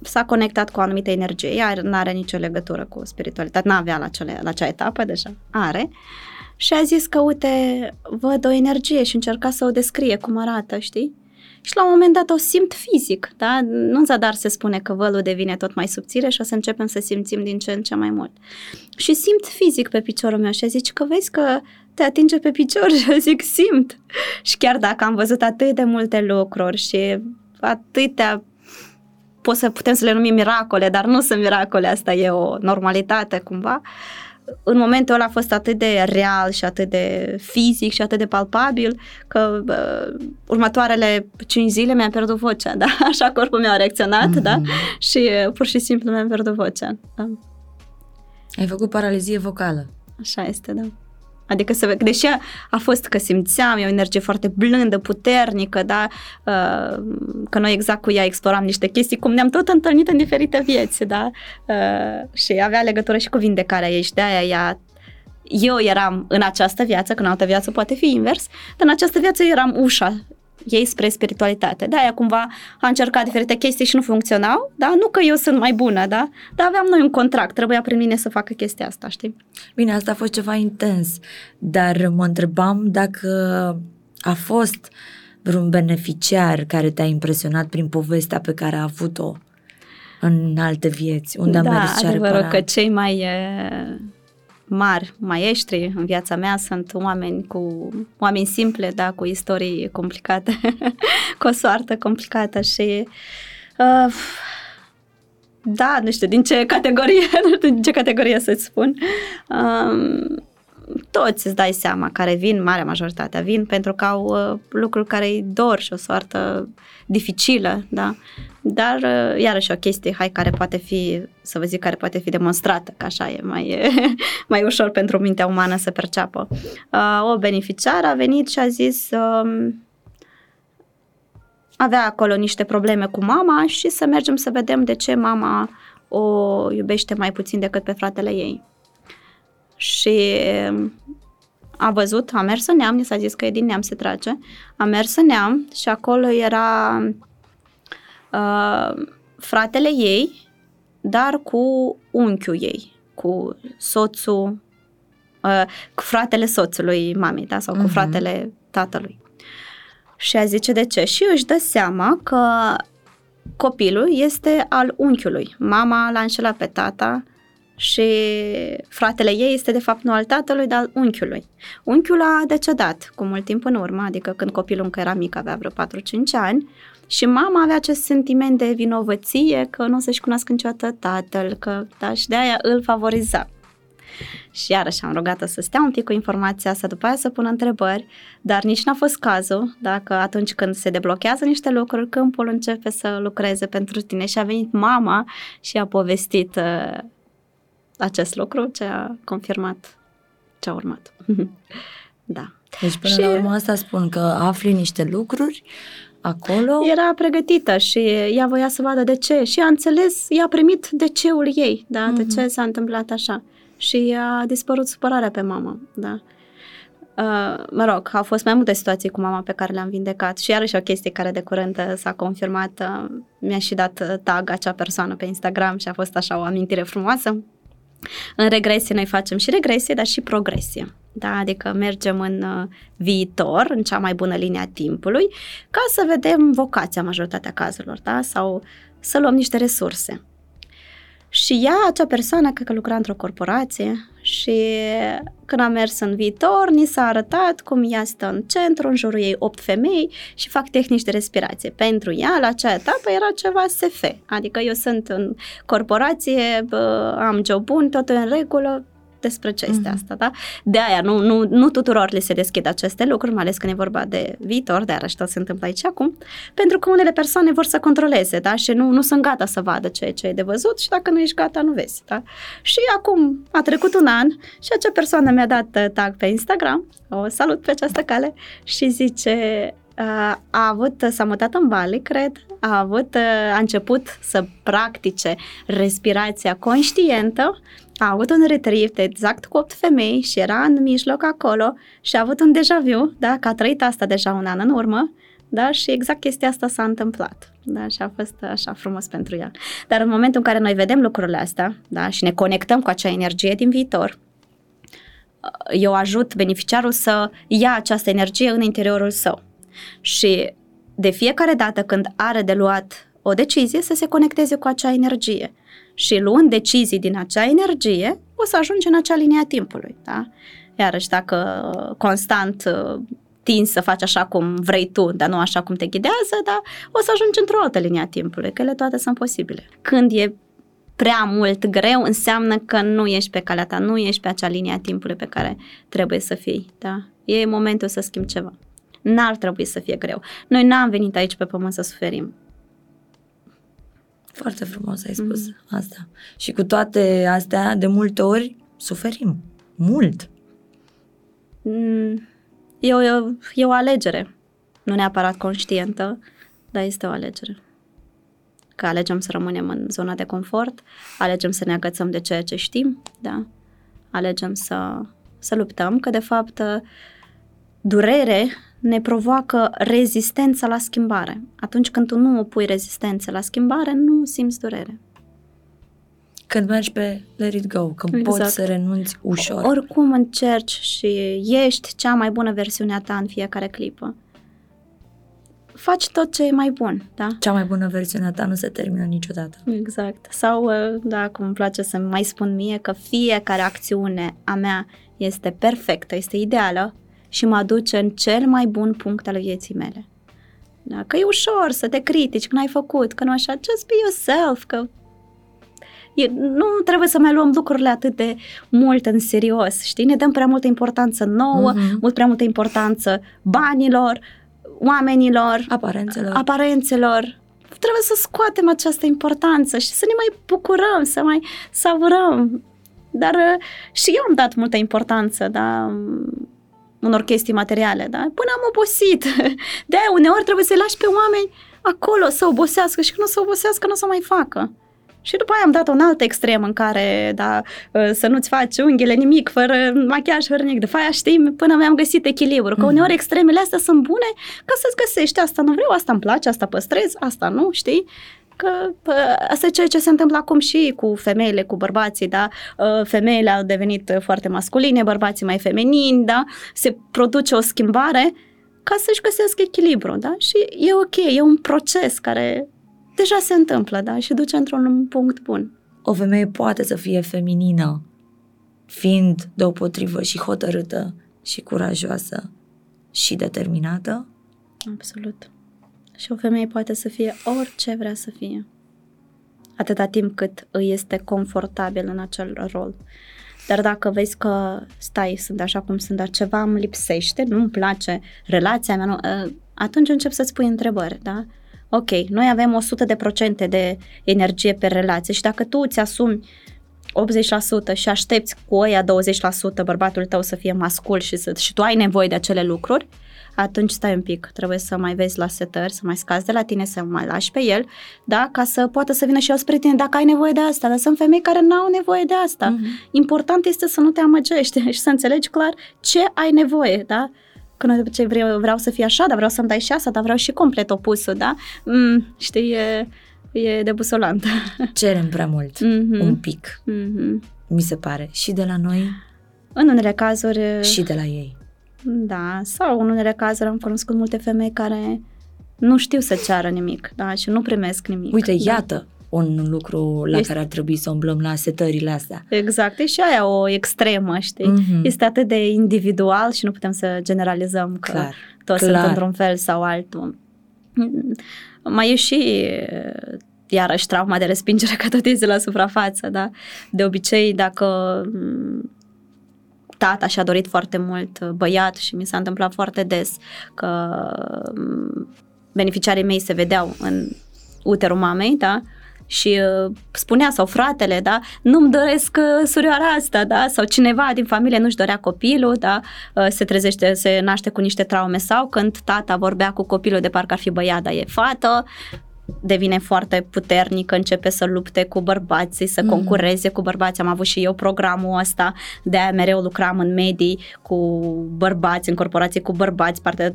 s-a conectat cu o anumită energie, ea nu are nicio legătură cu spiritualitate, n-avea la, cele, la acea etapă deja, are. Și a zis că, uite, văd o energie și încerca să o descrie cum arată, știi? Și la un moment dat o simt fizic, da? Nu în zadar se spune că vălul devine tot mai subțire și o să începem să simțim din ce în ce mai mult. Și simt fizic pe piciorul meu și a zis că vezi că te atinge pe picior și zic simt. Și chiar dacă am văzut atât de multe lucruri și atâtea pot să putem să le numim miracole, dar nu sunt miracole, asta e o normalitate cumva. În momentul ăla a fost atât de real și atât de fizic și atât de palpabil că uh, următoarele cinci zile mi-am pierdut vocea, da? Așa corpul meu a reacționat, mm-hmm. da? Și uh, pur și simplu mi-am pierdut vocea. Da? Ai făcut paralizie vocală. Așa este, da. Adică să deși a fost că simțeam, e o energie foarte blândă, puternică, da, uh, că noi exact cu ea exploram niște chestii, cum ne-am tot întâlnit în diferite vieți, da, uh, și avea legătură și cu vindecarea ei și de aia ea eu eram în această viață, că în altă viață poate fi invers, dar în această viață eu eram ușa ei spre spiritualitate. Da, ea cumva a încercat diferite chestii și nu funcționau, da? Nu că eu sunt mai bună, da? Dar aveam noi un contract, trebuia prin mine să facă chestia asta, știi? Bine, asta a fost ceva intens, dar mă întrebam dacă a fost vreun beneficiar care te-a impresionat prin povestea pe care a avut-o în alte vieți, unde da, a mers și a că cei mai mari maestri în viața mea sunt oameni cu oameni simple, da, cu istorii complicate, cu o soartă complicată și uh, da, nu știu din ce categorie, nu știu din ce categorie să-ți spun. Uh, toți îți dai seama care vin, marea majoritatea vin pentru că au uh, lucruri care îi dor și o soartă dificilă, da? Dar uh, iarăși o chestie, hai, care poate fi, să vă zic, care poate fi demonstrată, că așa e mai, e, mai ușor pentru mintea umană să perceapă. Uh, o beneficiară a venit și a zis uh, avea acolo niște probleme cu mama și să mergem să vedem de ce mama o iubește mai puțin decât pe fratele ei. Și um, a văzut, a mers în neam, s-a zis că e din neam se trage, a mers în neam și acolo era uh, fratele ei, dar cu unchiul ei, cu soțul, uh, cu fratele soțului mamei, da? sau cu uh-huh. fratele tatălui. Și a zice de ce? Și își dă seama că copilul este al unchiului. Mama l-a înșelat pe tata și fratele ei este de fapt nu al tatălui, dar al unchiului. Unchiul a decedat cu mult timp în urmă, adică când copilul încă era mic, avea vreo 4-5 ani, și mama avea acest sentiment de vinovăție că nu o să-și cunoască niciodată tatăl, că, da, și de aia îl favoriza. Și iarăși am rugat-o să stea un pic cu informația asta, după aia să pună întrebări, dar nici n-a fost cazul, dacă atunci când se deblochează niște lucruri, câmpul începe să lucreze pentru tine și a venit mama și a povestit uh, acest lucru, ce a confirmat ce a urmat. da. Deci până și... la urmă asta spun că afli niște lucruri acolo. Era pregătită și ea voia să vadă de ce și a înțeles, i-a primit de ceul ei, da, mm-hmm. de ce s-a întâmplat așa. Și a dispărut supărarea pe mama, da. Uh, mă rog, au fost mai multe situații cu mama pe care le-am vindecat și iarăși o chestie care de curând uh, s-a confirmat, uh, mi-a și dat uh, tag acea persoană pe Instagram și a fost așa o amintire frumoasă. În regresie noi facem și regresie, dar și progresie. Da? Adică mergem în uh, viitor, în cea mai bună linie a timpului, ca să vedem vocația majoritatea cazurilor, da? sau să luăm niște resurse. Și ea, acea persoană, cred că lucra într-o corporație și când am mers în viitor, ni s-a arătat cum ea stă în centru, în jurul ei opt femei și fac tehnici de respirație. Pentru ea, la acea etapă, era ceva SF, adică eu sunt în corporație, am job bun, totul în regulă, despre ce este mm-hmm. asta, da? De aia, nu, nu, nu tuturor le se deschid aceste lucruri, mai ales când e vorba de viitor, de aia și tot se întâmplă aici acum, pentru că unele persoane vor să controleze, da? Și nu, nu sunt gata să vadă ce, ce e de văzut și dacă nu ești gata, nu vezi, da? Și acum a trecut un an și acea persoană mi-a dat uh, tag pe Instagram, o salut pe această cale și zice, uh, a avut, s-a mutat în Bali, cred, a avut, uh, a început să practice respirația conștientă a avut un retrieve exact cu 8 femei și era în mijloc acolo și a avut un deja vu, da, că a trăit asta deja un an în urmă, da, și exact chestia asta s-a întâmplat, da, și a fost așa frumos pentru ea. Dar în momentul în care noi vedem lucrurile astea, da, și ne conectăm cu acea energie din viitor, eu ajut beneficiarul să ia această energie în interiorul său. Și de fiecare dată când are de luat o decizie, să se conecteze cu acea energie și luând decizii din acea energie, o să ajungi în acea linie a timpului. Da? Iarăși, dacă constant uh, tinzi să faci așa cum vrei tu, dar nu așa cum te ghidează, da, o să ajungi într-o altă linie a timpului, că ele toate sunt posibile. Când e prea mult greu, înseamnă că nu ești pe calea ta, nu ești pe acea linie a timpului pe care trebuie să fii. Da? E momentul să schimbi ceva. N-ar trebui să fie greu. Noi n-am venit aici pe pământ să suferim. Foarte frumos ai spus mm. asta. Și cu toate astea, de multe ori, suferim. Mult. Mm. E o, e o alegere. Nu neapărat conștientă, dar este o alegere. Că alegem să rămânem în zona de confort, alegem să ne agățăm de ceea ce știm, da? Alegem să, să luptăm, că de fapt durere ne provoacă rezistența la schimbare. Atunci când tu nu opui rezistență la schimbare, nu simți durere. Când mergi pe let it go, când exact. poți să renunți ușor. Oricum încerci și ești cea mai bună versiune a ta în fiecare clipă. Faci tot ce e mai bun, da? Cea mai bună versiune a ta nu se termină niciodată. Exact. Sau, uh, da, cum îmi place să mai spun mie, că fiecare acțiune a mea este perfectă, este ideală, și mă aduce în cel mai bun punct al vieții mele. Da? Că e ușor să te critici, că n-ai făcut, că nu așa, just be yourself, că e, nu trebuie să mai luăm lucrurile atât de mult în serios, știi? Ne dăm prea multă importanță nouă, mm-hmm. mult prea multă importanță banilor, oamenilor, aparențelor. aparențelor. Trebuie să scoatem această importanță și să ne mai bucurăm, să mai savurăm. Dar și eu am dat multă importanță, da, unor chestii materiale, da? Până am obosit. De aia uneori trebuie să-i lași pe oameni acolo să obosească și când nu să obosească, nu o să mai facă. Și după aia am dat un alt extrem în care, da, ă, să nu-ți faci unghiile nimic, fără machiaj, fără nimic. După aia, știi, până mi-am găsit echilibru. Că mhm. uneori extremele astea sunt bune ca să-ți găsești asta nu vreau, asta îmi place, asta păstrez, asta nu, știi? Că asta e ceea ce se întâmplă acum și cu femeile, cu bărbații, da? Ă, femeile au devenit foarte masculine, bărbații mai feminini, da? Se produce o schimbare ca să-și găsească echilibru, da? Și e ok, e un proces care deja se întâmplă, da? Și duce într-un punct bun. O femeie poate să fie feminină, fiind deopotrivă și hotărâtă și curajoasă și determinată? Absolut. Și o femeie poate să fie orice vrea să fie. Atâta timp cât îi este confortabil în acel rol. Dar dacă vezi că stai, sunt așa cum sunt, dar ceva îmi lipsește, nu-mi place relația mea, nu, ă, atunci încep să-ți pui întrebări, da? Ok, noi avem 100% de energie pe relație și dacă tu îți asumi 80% și aștepți cu oia 20% bărbatul tău să fie mascul și, să, și tu ai nevoie de acele lucruri, atunci stai un pic, trebuie să mai vezi la setări, să mai scazi de la tine, să mai lași pe el, da, ca să poată să vină și el spre tine dacă ai nevoie de asta, dar sunt femei care nu au nevoie de asta. Mm-hmm. Important este să nu te amăgești și să înțelegi clar ce ai nevoie, da? Că noi ce vreau, vreau să fie așa, dar vreau să-mi dai și asta, dar vreau și complet opusul, da? Mm, știi, e, e debusolant. Cerem prea mult, mm-hmm. un pic, mm-hmm. mi se pare, și de la noi. În unele cazuri... Și de la ei. Da, sau în unele cazuri am cunoscut multe femei care nu știu să ceară nimic, da, și nu primesc nimic. Uite, da. iată, un lucru la Este- care ar trebui să umblăm la setările astea. Exact, e și aia o extremă, știi? Mhm. Este atât de individual și nu putem să generalizăm că Clar. toți clar. sunt într-un fel sau altul. Mm, Mai e și iarăși trauma de respingere că tot iese la suprafață, da? De obicei, dacă mm, tata și-a dorit foarte mult uh, băiat și mi s-a întâmplat foarte des că mm, beneficiarii mei se vedeau în uterul mamei, da? Și uh, spunea, sau fratele, da, nu-mi doresc uh, surioara asta, da, sau cineva din familie nu-și dorea copilul, da, uh, se trezește, se naște cu niște traume sau când tata vorbea cu copilul de parcă ar fi băiat, dar e fată, devine foarte puternic, începe să lupte cu bărbații, să Mhm. concureze cu bărbații. Am avut și eu programul ăsta, de aia mereu lucram în medii cu bărbați, în corporații cu bărbați, parte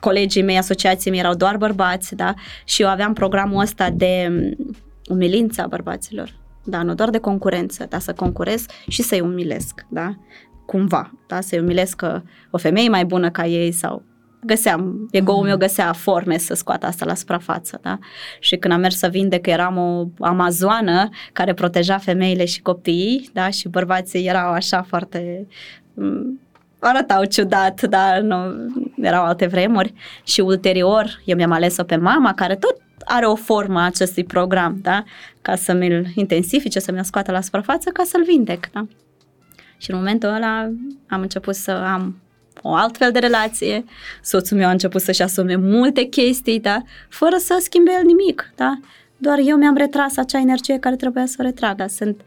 colegii mei, asociații mei erau doar bărbați, da? Și eu aveam programul ăsta de mm, umilință a bărbaților. Da, nu doar de concurență, dar să concurez și să-i umilesc, da? Cumva, da? Să-i umilesc că o femeie mai bună ca ei sau găseam, ego-ul Mhm. meu găsea forme să scoată asta la suprafață, da? Și când am mers să vinde că eram o amazoană care proteja femeile și copiii, da? Și bărbații erau așa foarte... m, arătau ciudat, dar nu, erau alte vremuri. Și ulterior, eu mi-am ales-o pe mama, care tot are o formă a acestui program, da? Ca să mi-l intensifice, să mi-l scoată la suprafață, ca să-l vindec, da? Și în momentul ăla am început să am o altfel de relație, soțul meu a început să-și asume multe chestii, da? Fără să schimbe el nimic, da? Doar eu mi-am retras acea energie care trebuia să o retragă. Sunt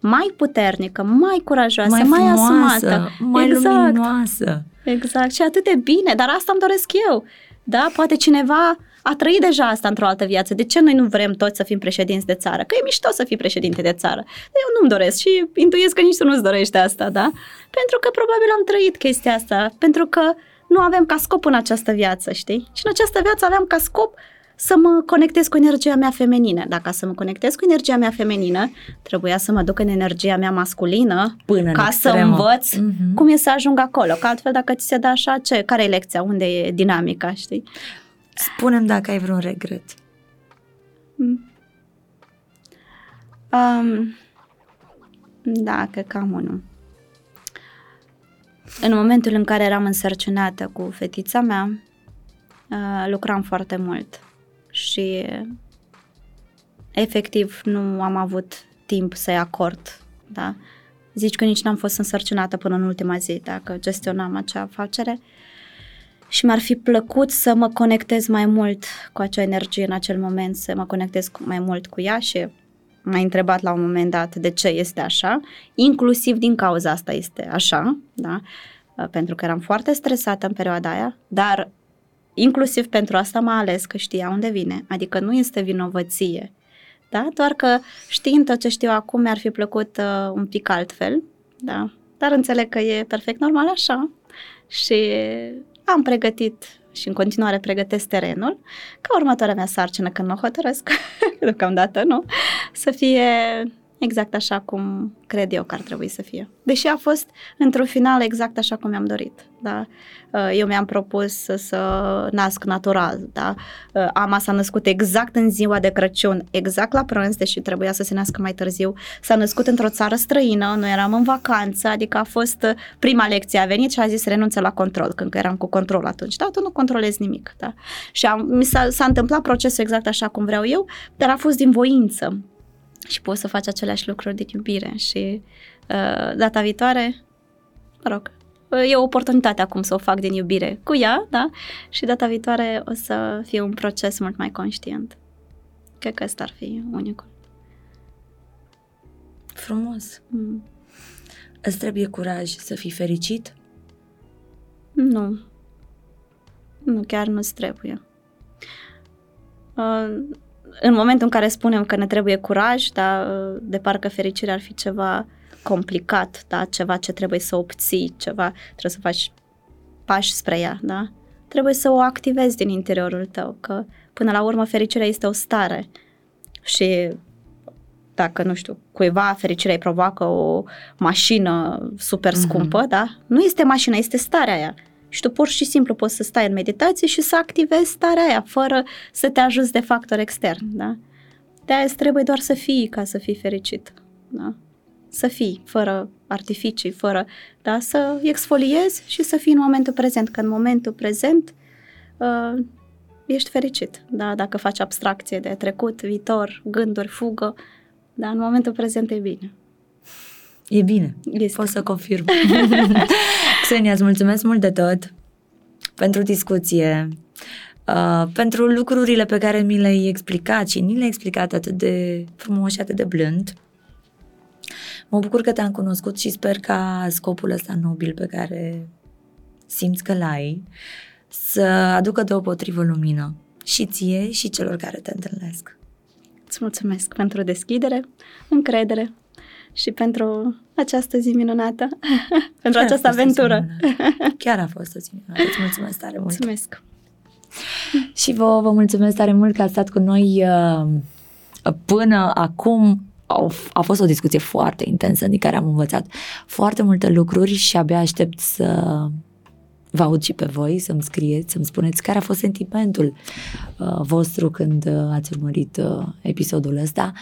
mai puternică, mai curajoasă, mai, mai frumoasă, asumată. mai exact, luminoasă. exact. Și atât de bine, dar asta îmi doresc eu. Da? Poate cineva a trăit deja asta într-o altă viață. De ce noi nu vrem toți să fim președinți de țară? Că e mișto să fii președinte de țară. Eu nu-mi doresc și intuiesc că nici tu nu-ți dorești asta, da? Pentru că probabil am trăit chestia asta. Pentru că nu avem ca scop în această viață, știi? Și în această viață aveam ca scop să mă conectez cu energia mea feminină. Dacă să mă conectez cu energia mea feminină, trebuia să mă duc în energia mea masculină Până în ca să extremă. învăț Mhm. cum e să ajung acolo. Că altfel dacă ți se dă așa, ce, care e lecția? Unde e dinamica, știi? Spune-mi dacă ai vreun regret. Um, da, cred că am unul. În momentul în care eram însărcinată cu fetița mea, uh, lucram foarte mult și efectiv nu am avut timp să-i acord, da? Zici că nici n-am fost însărcinată până în ultima zi, dacă gestionam acea afacere și mi-ar fi plăcut să mă conectez mai mult cu acea energie în acel moment, să mă conectez cu- mai mult cu ea și m-a întrebat la un moment dat de ce este așa, inclusiv din cauza asta este așa, da? Uh, pentru că eram foarte stresată în perioada aia, dar inclusiv pentru asta m-a ales că știa unde vine, adică nu este vinovăție, da? Doar că știind tot ce știu acum mi-ar fi plăcut uh, un pic altfel, da? Dar înțeleg că e perfect normal așa și am pregătit și în continuare pregătesc terenul ca următoarea mea sarcină când mă hotărăsc, deocamdată nu, să fie exact așa cum cred eu că ar trebui să fie. Deși a fost într-un final exact așa cum mi-am dorit. Da? Eu mi-am propus să, să nasc natural. Da? Ama s-a născut exact în ziua de Crăciun, exact la prânz, deși trebuia să se nască mai târziu. S-a născut într-o țară străină, noi eram în vacanță, adică a fost prima lecție. A venit și a zis renunță la control, când eram cu control atunci. Da, tu nu controlezi nimic. Da? Și am, mi s-a, s-a întâmplat procesul exact așa cum vreau eu, dar a fost din voință și poți să faci aceleași lucruri din iubire și uh, data viitoare, mă rog, e o oportunitate acum să o fac din iubire cu ea, da? Și data viitoare o să fie un proces mult mai conștient. Cred că ăsta ar fi unicul. Frumos. Mm. Îți trebuie curaj să fii fericit? Nu. Nu, chiar nu-ți trebuie. Uh, în momentul în care spunem că ne trebuie curaj, da, de parcă fericirea ar fi ceva complicat, da, ceva ce trebuie să obții, ceva, trebuie să faci pași spre ea, da? Trebuie să o activezi din interiorul tău, că până la urmă fericirea este o stare și dacă, nu știu, cuiva fericirea îi provoacă o mașină super scumpă, mm-hmm. da? Nu este mașina, este starea aia. Și tu pur și simplu poți să stai în meditație și să activezi starea aia, fără să te ajuți de factor extern, da? De aia îți trebuie doar să fii ca să fii fericit. Da? Să fii, fără artificii, fără, da? să exfoliezi și să fii în momentul prezent, că în momentul prezent uh, ești fericit. Da? Dacă faci abstracție de trecut, viitor, gânduri, fugă, da? în momentul prezent e bine. E bine, Este. pot să confirm. Xenia, îți mulțumesc mult de tot pentru discuție, uh, pentru lucrurile pe care mi le-ai explicat și ni le-ai explicat atât de frumos și atât de blând. Mă bucur că te-am cunoscut și sper ca scopul ăsta nobil pe care simți că l-ai să aducă deopotrivă lumină și ție și celor care te întâlnesc. Îți mulțumesc pentru deschidere, încredere și pentru această zi minunată, pentru Chiar a această fost o zi aventură. minunată. Chiar a fost o zi minunată. Îți mulțumesc tare mult. Mulțumesc! Și vă, vă mulțumesc tare mult că ați stat cu noi uh, până acum. Au, a fost o discuție foarte intensă din care am învățat foarte multe lucruri și abia aștept să vă aud și pe voi, să-mi scrieți, să-mi spuneți care a fost sentimentul uh, vostru când uh, ați urmărit uh, episodul ăsta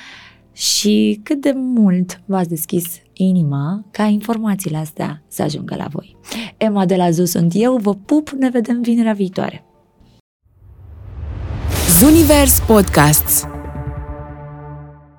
și cât de mult v-ați deschis inima ca informațiile astea să ajungă la voi. Emma de la ZU sunt eu, vă pup, ne vedem vinerea viitoare. Zunivers Podcasts